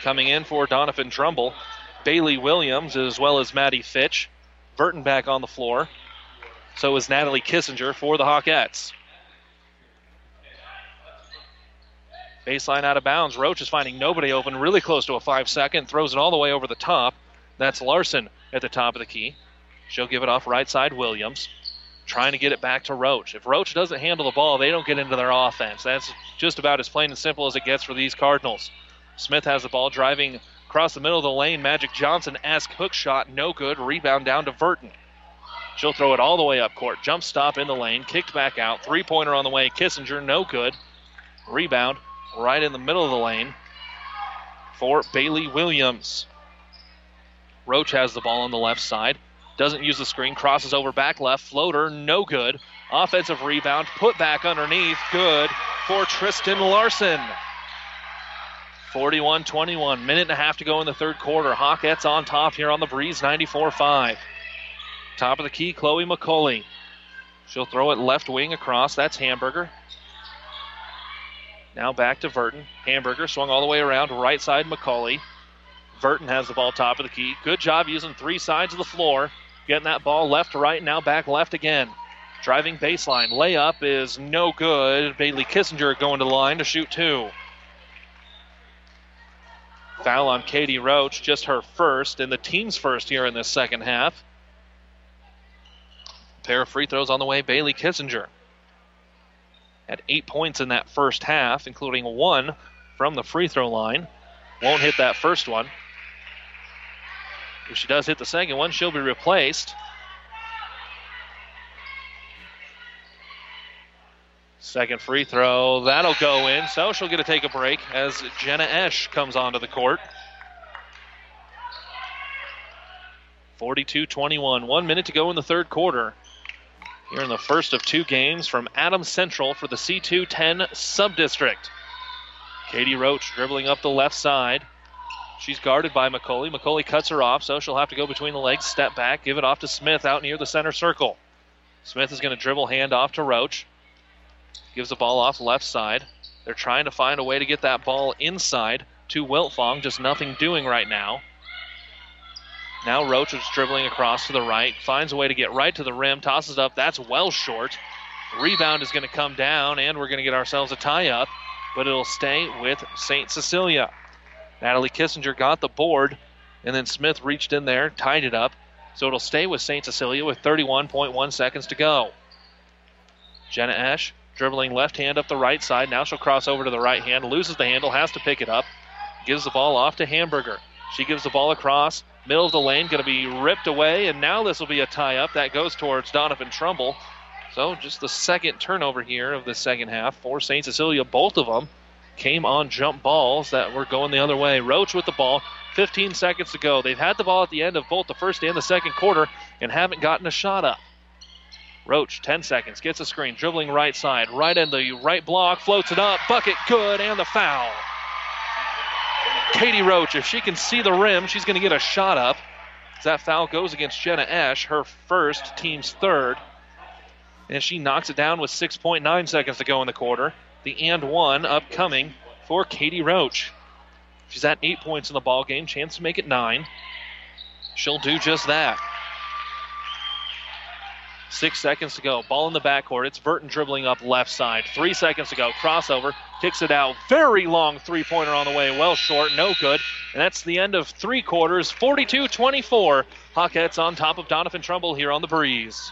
Coming in for Doniphan Trumbull, Bailey Williams as well as Maddie Fitch. Burton back on the floor. So is Natalie Kissinger for the Hawkettes. Baseline out of bounds. Roach is finding nobody open, really close to a five second. Throws it all the way over the top. That's Larson at the top of the key. She'll give it off right side Williams. Trying to get it back to Roach. If Roach doesn't handle the ball, they don't get into their offense. That's just about as plain and simple as it gets for these Cardinals. Smith has the ball driving across the middle of the lane. Magic Johnson esque hook shot, no good. Rebound down to Burton. She'll throw it all the way up court. Jump stop in the lane, kicked back out. Three pointer on the way. Kissinger, no good. Rebound right in the middle of the lane for Bailey Williams. Roach has the ball on the left side. Doesn't use the screen. Crosses over back left. Floater, no good. Offensive rebound. Put back underneath. Good for Tristan Larson. 41 21. Minute and a half to go in the third quarter. Hawkettes on top here on the breeze 94 5. Top of the key, Chloe McCauley. She'll throw it left wing across. That's Hamburger. Now back to Burton. Hamburger swung all the way around right side McCauley. Burton has the ball top of the key. Good job using three sides of the floor. Getting that ball left to right, now back left again. Driving baseline. Layup is no good. Bailey Kissinger going to the line to shoot two. Foul on Katie Roach, just her first and the team's first here in this second half. Pair of free throws on the way, Bailey Kissinger. Had eight points in that first half, including one from the free throw line. Won't hit that first one. If she does hit the second one, she'll be replaced. Second free throw, that'll go in. So she'll get to take a break as Jenna Esch comes onto the court. 42 21. One minute to go in the third quarter. Here in the first of two games from Adams Central for the C210 subdistrict. Katie Roach dribbling up the left side. She's guarded by McCauley. McCauley cuts her off, so she'll have to go between the legs, step back, give it off to Smith out near the center circle. Smith is going to dribble hand off to Roach. Gives the ball off left side. They're trying to find a way to get that ball inside to Wiltfong, just nothing doing right now. Now Roach is dribbling across to the right, finds a way to get right to the rim, tosses up. That's well short. Rebound is going to come down, and we're going to get ourselves a tie up, but it'll stay with St. Cecilia. Natalie Kissinger got the board, and then Smith reached in there, tied it up. So it'll stay with St. Cecilia with 31.1 seconds to go. Jenna Esch dribbling left hand up the right side. Now she'll cross over to the right hand, loses the handle, has to pick it up, gives the ball off to Hamburger. She gives the ball across, middle of the lane, going to be ripped away, and now this will be a tie up. That goes towards Doniphan Trumbull. So just the second turnover here of the second half for St. Cecilia. Both of them came on jump balls that were going the other way. Roach with the ball, 15 seconds to go. They've had the ball at the end of both the first and the second quarter and haven't gotten a shot up. Roach, 10 seconds, gets a screen, dribbling right side, right in the right block, floats it up, bucket good, and the foul. Katie Roach, if she can see the rim, she's going to get a shot up. That foul goes against Jenna Esch, her first, team's third. And she knocks it down with 6.9 seconds to go in the quarter. The and one upcoming for Katie Roach. She's at eight points in the ball game, chance to make it nine. She'll do just that. Six seconds to go. Ball in the backcourt. It's Burton dribbling up left side. Three seconds to go. Crossover. Kicks it out. Very long three pointer on the way. Well short. No good. And that's the end of three quarters. 42 24. Hawkettes on top of Doniphan Trumbull here on the breeze.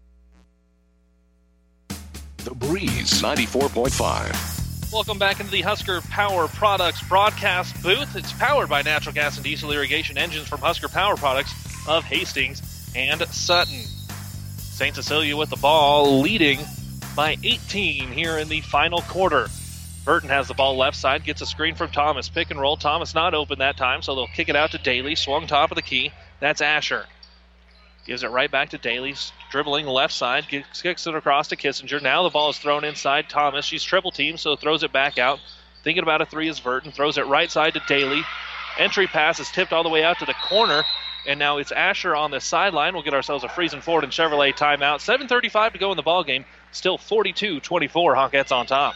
The Breeze 94.5. Welcome back into the Husker Power Products broadcast booth. It's powered by natural gas and diesel irrigation engines from Husker Power Products of Hastings and Sutton. St. Cecilia with the ball, leading by 18 here in the final quarter. Burton has the ball left side, gets a screen from Thomas. Pick and roll. Thomas not open that time, so they'll kick it out to Daly. Swung top of the key. That's Asher. Gives it right back to Daly's dribbling left side, kicks it across to Kissinger. Now the ball is thrown inside Thomas. She's triple team, so throws it back out. Thinking about a three is Burton. Throws it right side to Daly. Entry pass is tipped all the way out to the corner. And now it's Asher on the sideline. We'll get ourselves a Friesen Ford and Chevrolet timeout. 7.35 to go in the ball game. Still 42 24. Hawkettes on top.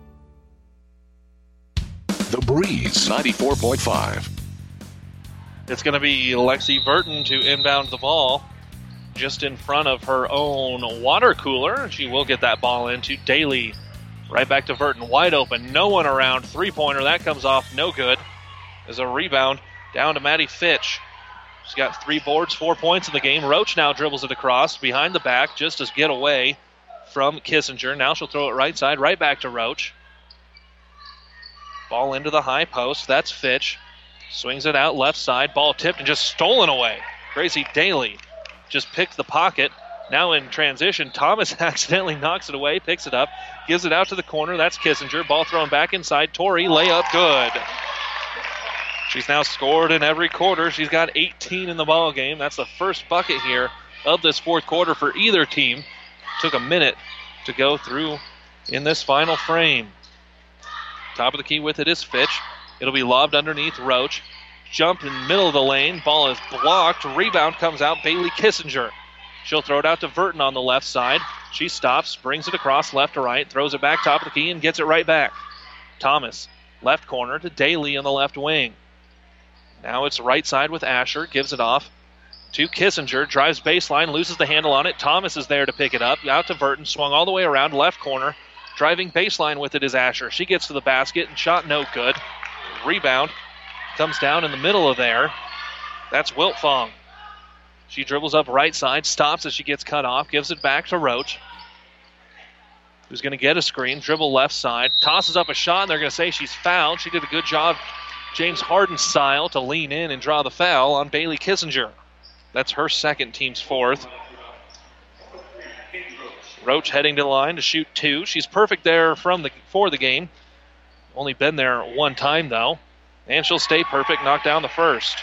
The Breeze 94.5. It's going to be Lexi Burton to inbound the ball just in front of her own water cooler. She will get that ball into Daly. Right back to Burton, wide open, no one around. Three pointer, that comes off, no good. There's a rebound down to Maddie Fitch. She's got three boards, four points in the game. Roach now dribbles it across behind the back just to get away from Kissinger. Now she'll throw it right side, right back to Roach. Ball into the high post. That's Fitch. Swings it out left side. Ball tipped and just stolen away. Gracie Daly just picked the pocket. Now in transition, Thomas *laughs* accidentally knocks it away, picks it up, gives it out to the corner. That's Kissinger. Ball thrown back inside. Tori, layup good. She's now scored in every quarter. She's got 18 in the ball game. That's the first bucket here of this fourth quarter for either team. Took a minute to go through in this final frame. Top of the key with it is Fitch. It'll be lobbed underneath Roach. Jumped in middle of the lane. Ball is blocked. Rebound comes out. Bailey Kissinger. She'll throw it out to Burton on the left side. She stops, brings it across left to right, throws it back top of the key, and gets it right back. Thomas, left corner to Daly on the left wing. Now it's right side with Asher, gives it off to Kissinger, drives baseline, loses the handle on it. Thomas is there to pick it up. Out to Burton, swung all the way around, left corner. Driving baseline with it is Asher. She gets to the basket and shot no good. Rebound comes down in the middle of there. That's Wiltfong. She dribbles up right side, stops as she gets cut off, gives it back to Roach, who's going to get a screen, dribble left side, tosses up a shot, and they're going to say she's fouled. She did a good job, James Harden style, to lean in and draw the foul on Bailey Kissinger. That's her second, team's fourth. Roach heading to the line to shoot two. She's perfect there from the for the game. Only been there one time though, and she'll stay perfect. Knock down the first.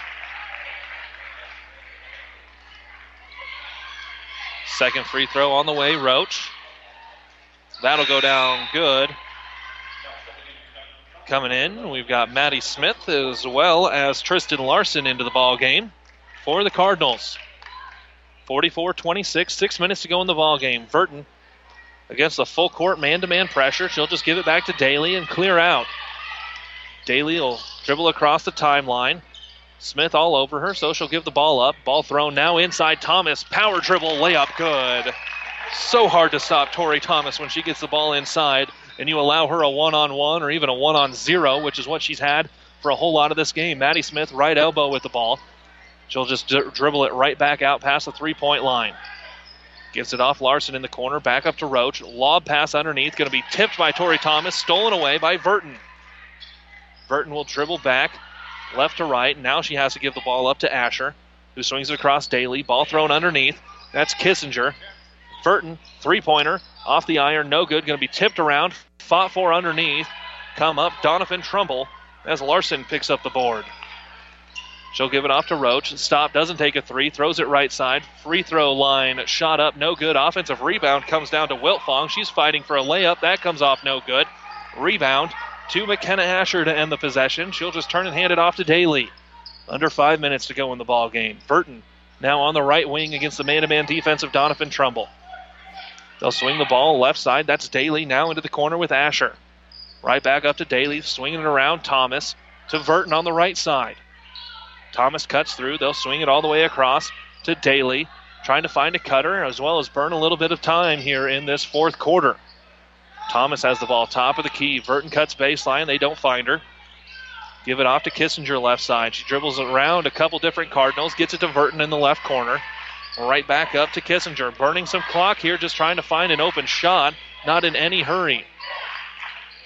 Second free throw on the way, Roach. That'll go down good. Coming in, we've got Maddie Smith as well as Tristan Larson into the ball game for the Cardinals. 44-26, six minutes to go in the ball game. Burton against the full court man-to-man pressure. She'll just give it back to Daly and clear out. Daly will dribble across the timeline. Smith all over her, so she'll give the ball up. Ball thrown now inside Thomas. Power dribble, layup, good. So hard to stop Tori Thomas when she gets the ball inside, and you allow her a one on one or even a one on zero, which is what she's had for a whole lot of this game. Maddie Smith, right elbow with the ball. She'll just dribble it right back out past the three point line. Gives it off Larson in the corner, back up to Roach. Lob pass underneath, going to be tipped by Tori Thomas, stolen away by Burton. Burton will dribble back left to right. Now she has to give the ball up to Asher, who swings it across Daly. Ball thrown underneath. That's Kissinger. Burton, three pointer, off the iron, no good. Going to be tipped around, fought for underneath. Come up, Doniphan Trumbull as Larson picks up the board. She'll give it off to Roach. Stop, doesn't take a three, throws it right side. Free throw line, shot up, no good. Offensive rebound comes down to Wiltfong. She's fighting for a layup. That comes off, no good. Rebound to McKenna Asher to end the possession. She'll just turn and hand it off to Daly. Under five minutes to go in the ball game. Burton now on the right wing against the man-to-man defense of Doniphan Trumbull. They'll swing the ball left side. That's Daly now into the corner with Asher. Right back up to Daly, swinging it around. Thomas to Burton on the right side. Thomas cuts through. They'll swing it all the way across to Daly, trying to find a cutter as well as burn a little bit of time here in this fourth quarter. Thomas has the ball top of the key. Burton cuts baseline. They don't find her. Give it off to Kissinger left side. She dribbles around a couple different Cardinals, gets it to Burton in the left corner. Right back up to Kissinger. Burning some clock here, just trying to find an open shot. Not in any hurry.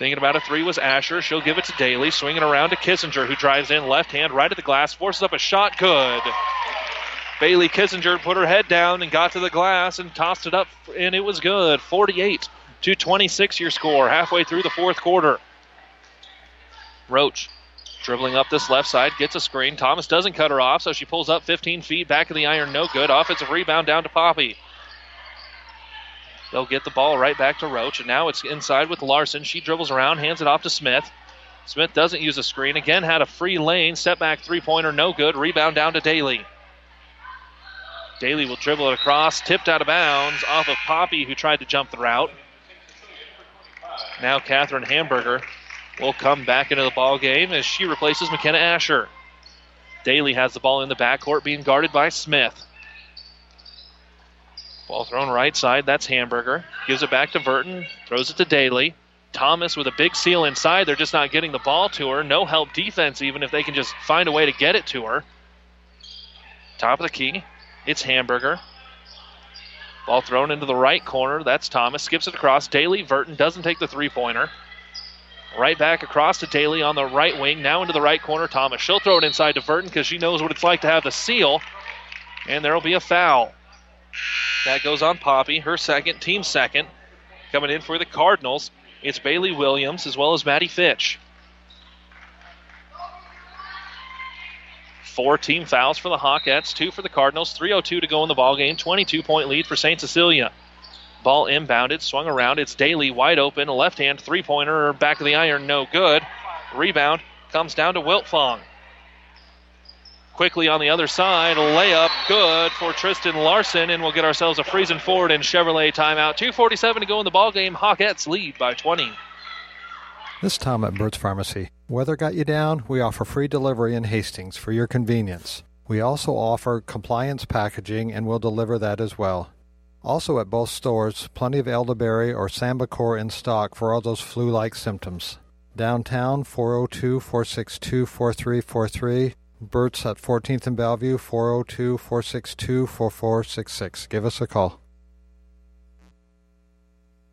Thinking about a three was Asher. She'll give it to Daly. Swinging around to Kissinger, who drives in left hand right at the glass, forces up a shot. Good. Bailey Kissinger put her head down and got to the glass and tossed it up, and it was good. 48 to 26 your score halfway through the fourth quarter. Roach dribbling up this left side, gets a screen. Thomas doesn't cut her off, so she pulls up 15 feet back of the iron, no good. Offensive rebound down to Poppy. They'll get the ball right back to Roach, and now it's inside with Larson. She dribbles around, hands it off to Smith. Smith doesn't use a screen. Again, had a free lane. Step back three pointer, no good. Rebound down to Daly. Daly will dribble it across, tipped out of bounds off of Poppy, who tried to jump the route. Now Catherine Hamburger will come back into the ball game as she replaces McKenna Asher. Daly has the ball in the backcourt, being guarded by Smith. Ball thrown right side. That's Hamburger. Gives it back to Burton. Throws it to Daly. Thomas with a big seal inside. They're just not getting the ball to her. No help defense, even if they can just find a way to get it to her. Top of the key. It's Hamburger. Ball thrown into the right corner. That's Thomas. Skips it across. Daly Burton doesn't take the three pointer. Right back across to Daly on the right wing. Now into the right corner. Thomas. She'll throw it inside to Burton because she knows what it's like to have the seal. And there will be a foul. That goes on Poppy. Her second, team second. Coming in for the Cardinals. It's Bailey Williams as well as Maddie Fitch. Four team fouls for the Hawkettes, two for the Cardinals, 3.02 to go in the ball game. 22 point lead for St. Cecilia. Ball inbounded, swung around. It's Daly wide open, left hand three pointer, back of the iron, no good. Rebound comes down to Wiltfong. Quickly on the other side, layup good for Tristan Larson, and we'll get ourselves a Friesen Ford and Chevrolet timeout. 2.47 to go in the ball game. Hawkettes lead by 20. This Tom at Burt's Pharmacy. Weather got you down? We offer free delivery in Hastings for your convenience. We also offer compliance packaging and will deliver that as well. Also at both stores, plenty of elderberry or Sambucol in stock for all those flu-like symptoms. Downtown 402-462-4343. Burt's at 14th and Bellevue 402-462-4466. Give us a call.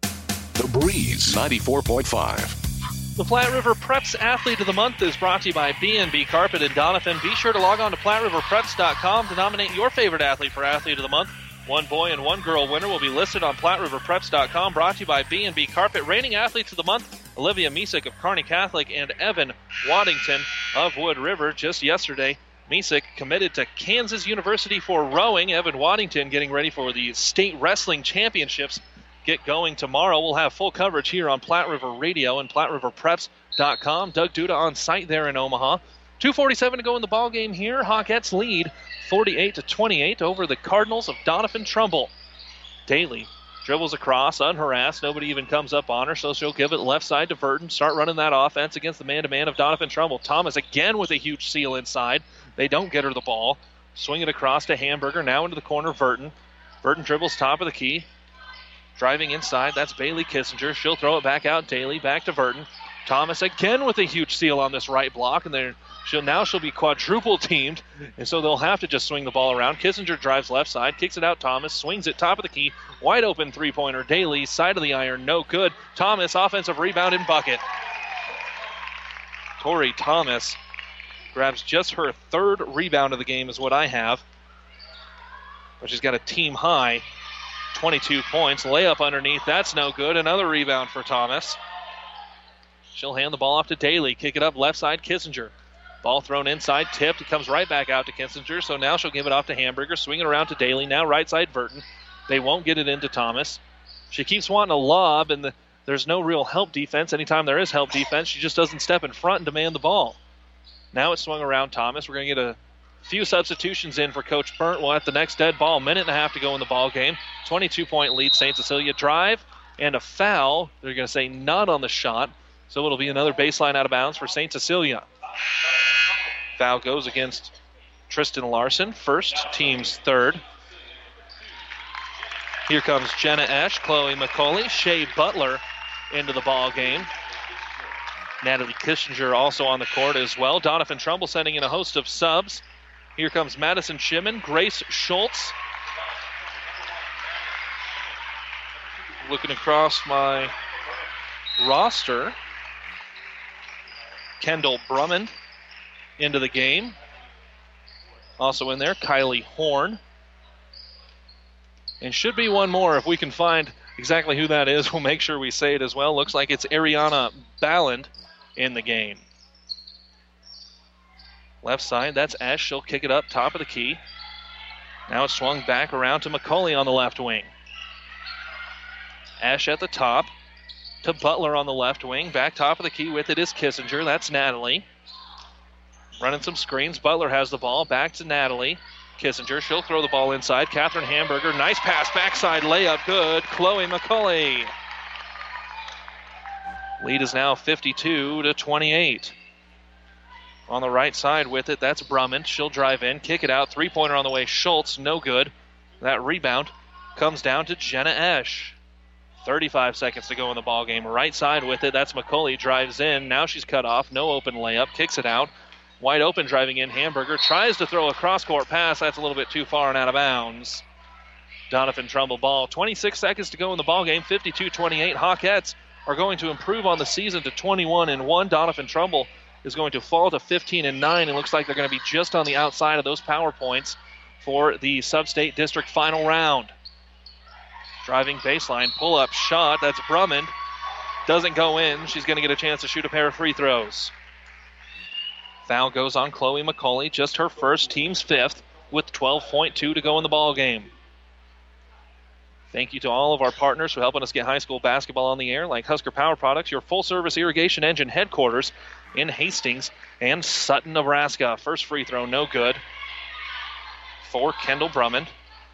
The Breeze 94.5. The Platte River Preps Athlete of the Month is brought to you by B&B Carpet and Donovan. Be sure to log on to PlatteRiverPreps.com to nominate your favorite athlete for Athlete of the Month. One boy and one girl winner will be listed on PlatteRiverPreps.com. Brought to you by B&B Carpet. Reigning athletes of the month: Olivia Misek of Kearney Catholic and Evan Waddington of Wood River. Just yesterday, Misek committed to Kansas University for rowing. Evan Waddington getting ready for the state wrestling championships. Get going tomorrow. We'll have full coverage here on Platte River Radio and PlatteRiverPreps.com. Doug Duda on site there in Omaha. 247 to go in the ball game here. Hawkettes lead 48 to 28 over the Cardinals of Doniphan Trumbull. Daly dribbles across, unharassed. Nobody even comes up on her, so she'll give it left side to Burton. Start running that offense against the man-to-man of Doniphan Trumbull. Thomas again with a huge seal inside. They don't get her the ball. Swing it across to Hamburger. Now into the corner, Burton. Burton dribbles top of the key. Driving inside, that's Bailey Kissinger. She'll throw it back out. Daly back to Burton. Thomas again with a huge seal on this right block, and they're She'll now she'll be quadruple teamed, and so they'll have to just swing the ball around. Kissinger drives left side, kicks it out. Thomas swings it top of the key, wide open three pointer. Daly side of the iron, no good. Thomas offensive rebound and bucket. Tori Thomas grabs just her third rebound of the game, is what I have. But she's got a team high 22 points. Layup underneath, that's no good. Another rebound for Thomas. She'll hand the ball off to Daly. Kick it up left side, Kissinger. Ball thrown inside, tipped. It comes right back out to Kissinger. So now she'll give it off to Hamburger. Swing it around to Daly. Now right side Burton. They won't get it into Thomas. She keeps wanting a lob, and the, there's no real help defense. Anytime there is help defense, she just doesn't step in front and demand the ball. Now it's swung around Thomas. We're going to get a few substitutions in for Coach Berndt. We'll have the next dead ball. Minute and a half to go in the ball game. 22 point lead, St. Cecilia drive and a foul. They're going to say not on the shot. So it'll be another baseline out of bounds for St. Cecilia. Foul goes against Tristan Larson, first, team's third. Here comes Jenna Esch, Chloe McCauley, Shea Butler into the ball game. Natalie Kissinger also on the court as well. Doniphan Trumbull sending in a host of subs. Here comes Madison Shimon, Grace Schultz. Looking across my roster. Kendall Brummond into the game. Also in there, Kylie Horn. And should be one more if we can find exactly who that is. *laughs* We'll make sure we say it as well. Looks like it's Ariana Balland in the game. Left side, that's Esch. She'll kick it up top of the key. Now it's swung back around to McCauley on the left wing. Esch at the top to Butler on the left wing. Back top of the key with it is Kissinger. That's Natalie. Running some screens. Butler has the ball. Back to Natalie. Kissinger. She'll throw the ball inside. Catherine Hamburger. Nice pass. Backside layup. Good. Chloe McCauley. Lead is now 52 to 28. On the right side with it, that's Brummond. She'll drive in, kick it out. Three pointer on the way. Schultz, no good. That rebound comes down to Jenna Esch. 35 seconds to go in the ball game. Right side with it. That's McCauley. Drives in. Now she's cut off. No open layup. Kicks it out. Wide open driving in. Hamburger tries to throw a cross court pass. That's a little bit too far and out of bounds. Doniphan Trumbull ball. 26 seconds to go in the ball game. 52-28. Hawkettes are going to improve on the season to 21 and 1. Doniphan Trumbull is going to fall to 15 and 9. It looks like they're going to be just on the outside of those power points for the Sub-State District final round. Driving baseline, pull up shot. That's Brummond. Doesn't go in. She's going to get a chance to shoot a pair of free throws. Foul goes on Chloe McCauley, just her first, team's fifth, with 12.2 to go in the ball game. Thank you to all of our partners for helping us get high school basketball on the air, like Husker Power Products, your full service irrigation engine headquarters in Hastings and Sutton, Nebraska. First free throw, no good for Kendall Brummond.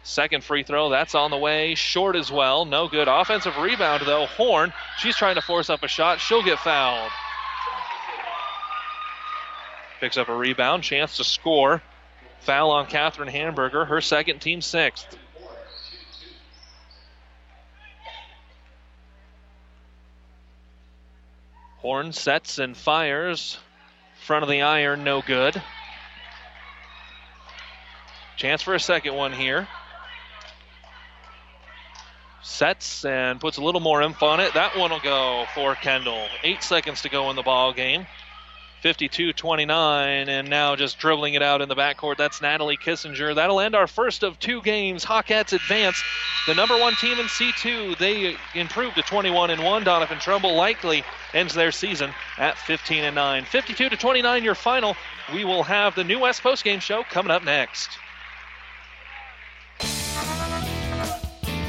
Second free throw, that's on the way. Short as well, no good. Offensive rebound, though. Horn, she's trying to force up a shot. She'll get fouled. Picks up a rebound, chance to score. Foul on Catherine Hamburger, her second, team sixth. Horn sets and fires. Front of the iron, no good. Chance for a second one here. Sets and puts a little more imp on it. That one will go for Kendall. Eight seconds to go in the ball game. 52 29, and now just dribbling it out in the backcourt. That's Natalie Kissinger. That'll end our first of two games. Hawkettes advance. The number one team in C2, they improved to 21 and 1. Doniphan Trumbull likely ends their season at 15 and 9. 52 to 29, your final. We will have the New West postgame show coming up next.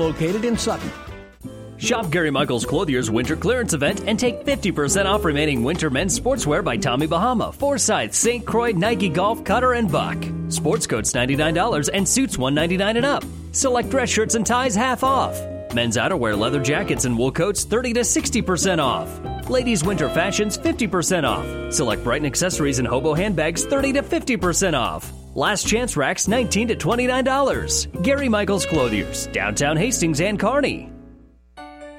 located in Sutton. Shop Gary Michaels Clothier's winter clearance event and take 50% off remaining winter men's sportswear by Tommy Bahama, Forsyth, St. Croix, Nike Golf, Cutter, and Buck. Sports coats $99 and suits 199 and up. Select dress shirts and ties half off. Men's outerwear, leather jackets, and wool coats 30 to 60% off. Ladies' winter fashions 50% off. Select Brighton accessories and hobo handbags 30 to 50% off. Last chance racks 19 to $29. Gary Michaels Clothiers, downtown Hastings and Kearney.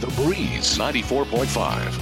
The Breeze 94.5.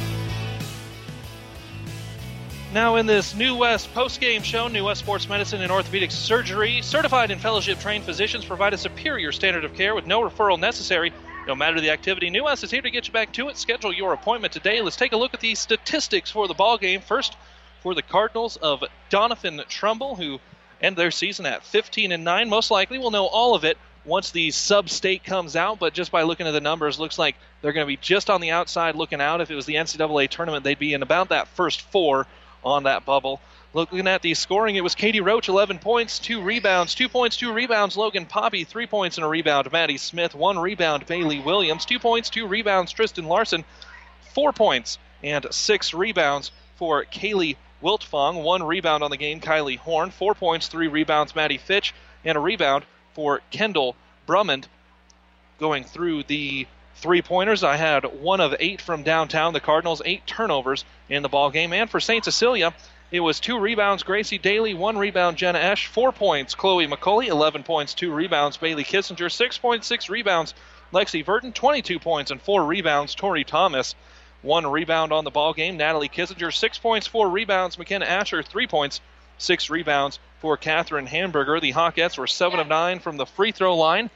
Now, in this New West post-game show, New West Sports Medicine and Orthopedic Surgery, certified and fellowship trained physicians provide a superior standard of care with no referral necessary. No matter the activity, New West is here to get you back to it. Schedule your appointment today. Let's take a look at the statistics for the ball game. First, for the Cardinals of Doniphan Trumbull, who end their season at 15 and 9. Most likely, we'll know all of it once the sub-state comes out. But just by looking at the numbers, looks like they're going to be just on the outside looking out. If it was the NCAA tournament, they'd be in about that first four on that bubble. Looking at the scoring, it was Katie Roach, 11 points, two rebounds, two points, two rebounds. Logan Poppy, three points and a rebound. Maddie Smith, one rebound. Bailey Williams, two points, two rebounds. Tristan Larson, four points and six rebounds for Kaylee Wiltfong. One rebound on the game, Kylie Horn. Four points, three rebounds, Maddie Fitch, and a rebound for Kendall Brummond. Going through the three pointers, I had one of eight from downtown. The Cardinals, eight turnovers in the ball game. And for St. Cecilia, it was two rebounds, Gracie Daly, one rebound, Jenna Esch, four points, Chloe McCauley, 11 points, two rebounds, Bailey Kissinger, six points, six rebounds, Lexi Burton, 22 points and four rebounds, Tori Thomas, one rebound on the ball game, Natalie Kissinger, six points, four rebounds, McKenna Asher, three points, six rebounds for Catherine Hamburger. The Hawkettes were seven of nine from the free throw line,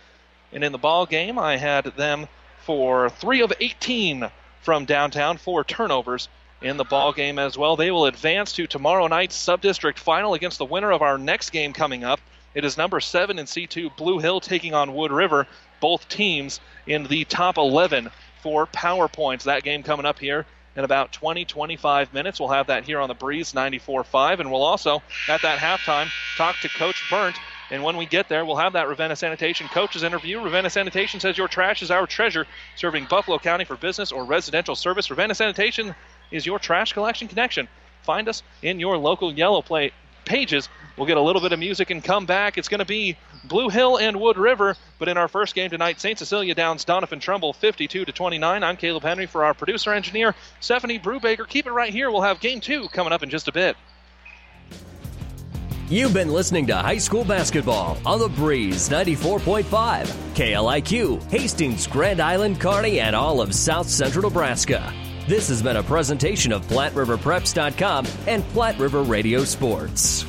and in the ball game, I had them for three of 18 from downtown, four turnovers in the ball game as well. They will advance to tomorrow night's sub-district final against the winner of our next game coming up. It is number seven in C2 Blue Hill taking on Wood River. Both teams in the top 11 for power points. That game coming up here in about 20, 25 minutes. We'll have that here on the Breeze 94.5, and we'll also, at that halftime, talk to Coach Berndt. And when we get there, we'll have that Ravenna Sanitation coaches interview. Ravenna Sanitation says your trash is our treasure, serving Buffalo County for business or residential service. Ravenna Sanitation is your trash collection connection. Find us in your local yellow plate pages. We'll get a little bit of music and come back. It's going to be Blue Hill and Wood River. But in our first game tonight, St. Cecilia downs Doniphan Trumbull 52 to 29. I'm Caleb Henry for our producer engineer, Stephanie Brubaker. Keep it right here. We'll have game two coming up in just a bit. You've been listening to high school basketball on the Breeze 94.5, KLIQ, Hastings, Grand Island, Kearney, and all of South Central Nebraska. This has been a presentation of PlatteRiverPreps.com and Platte River Radio Sports.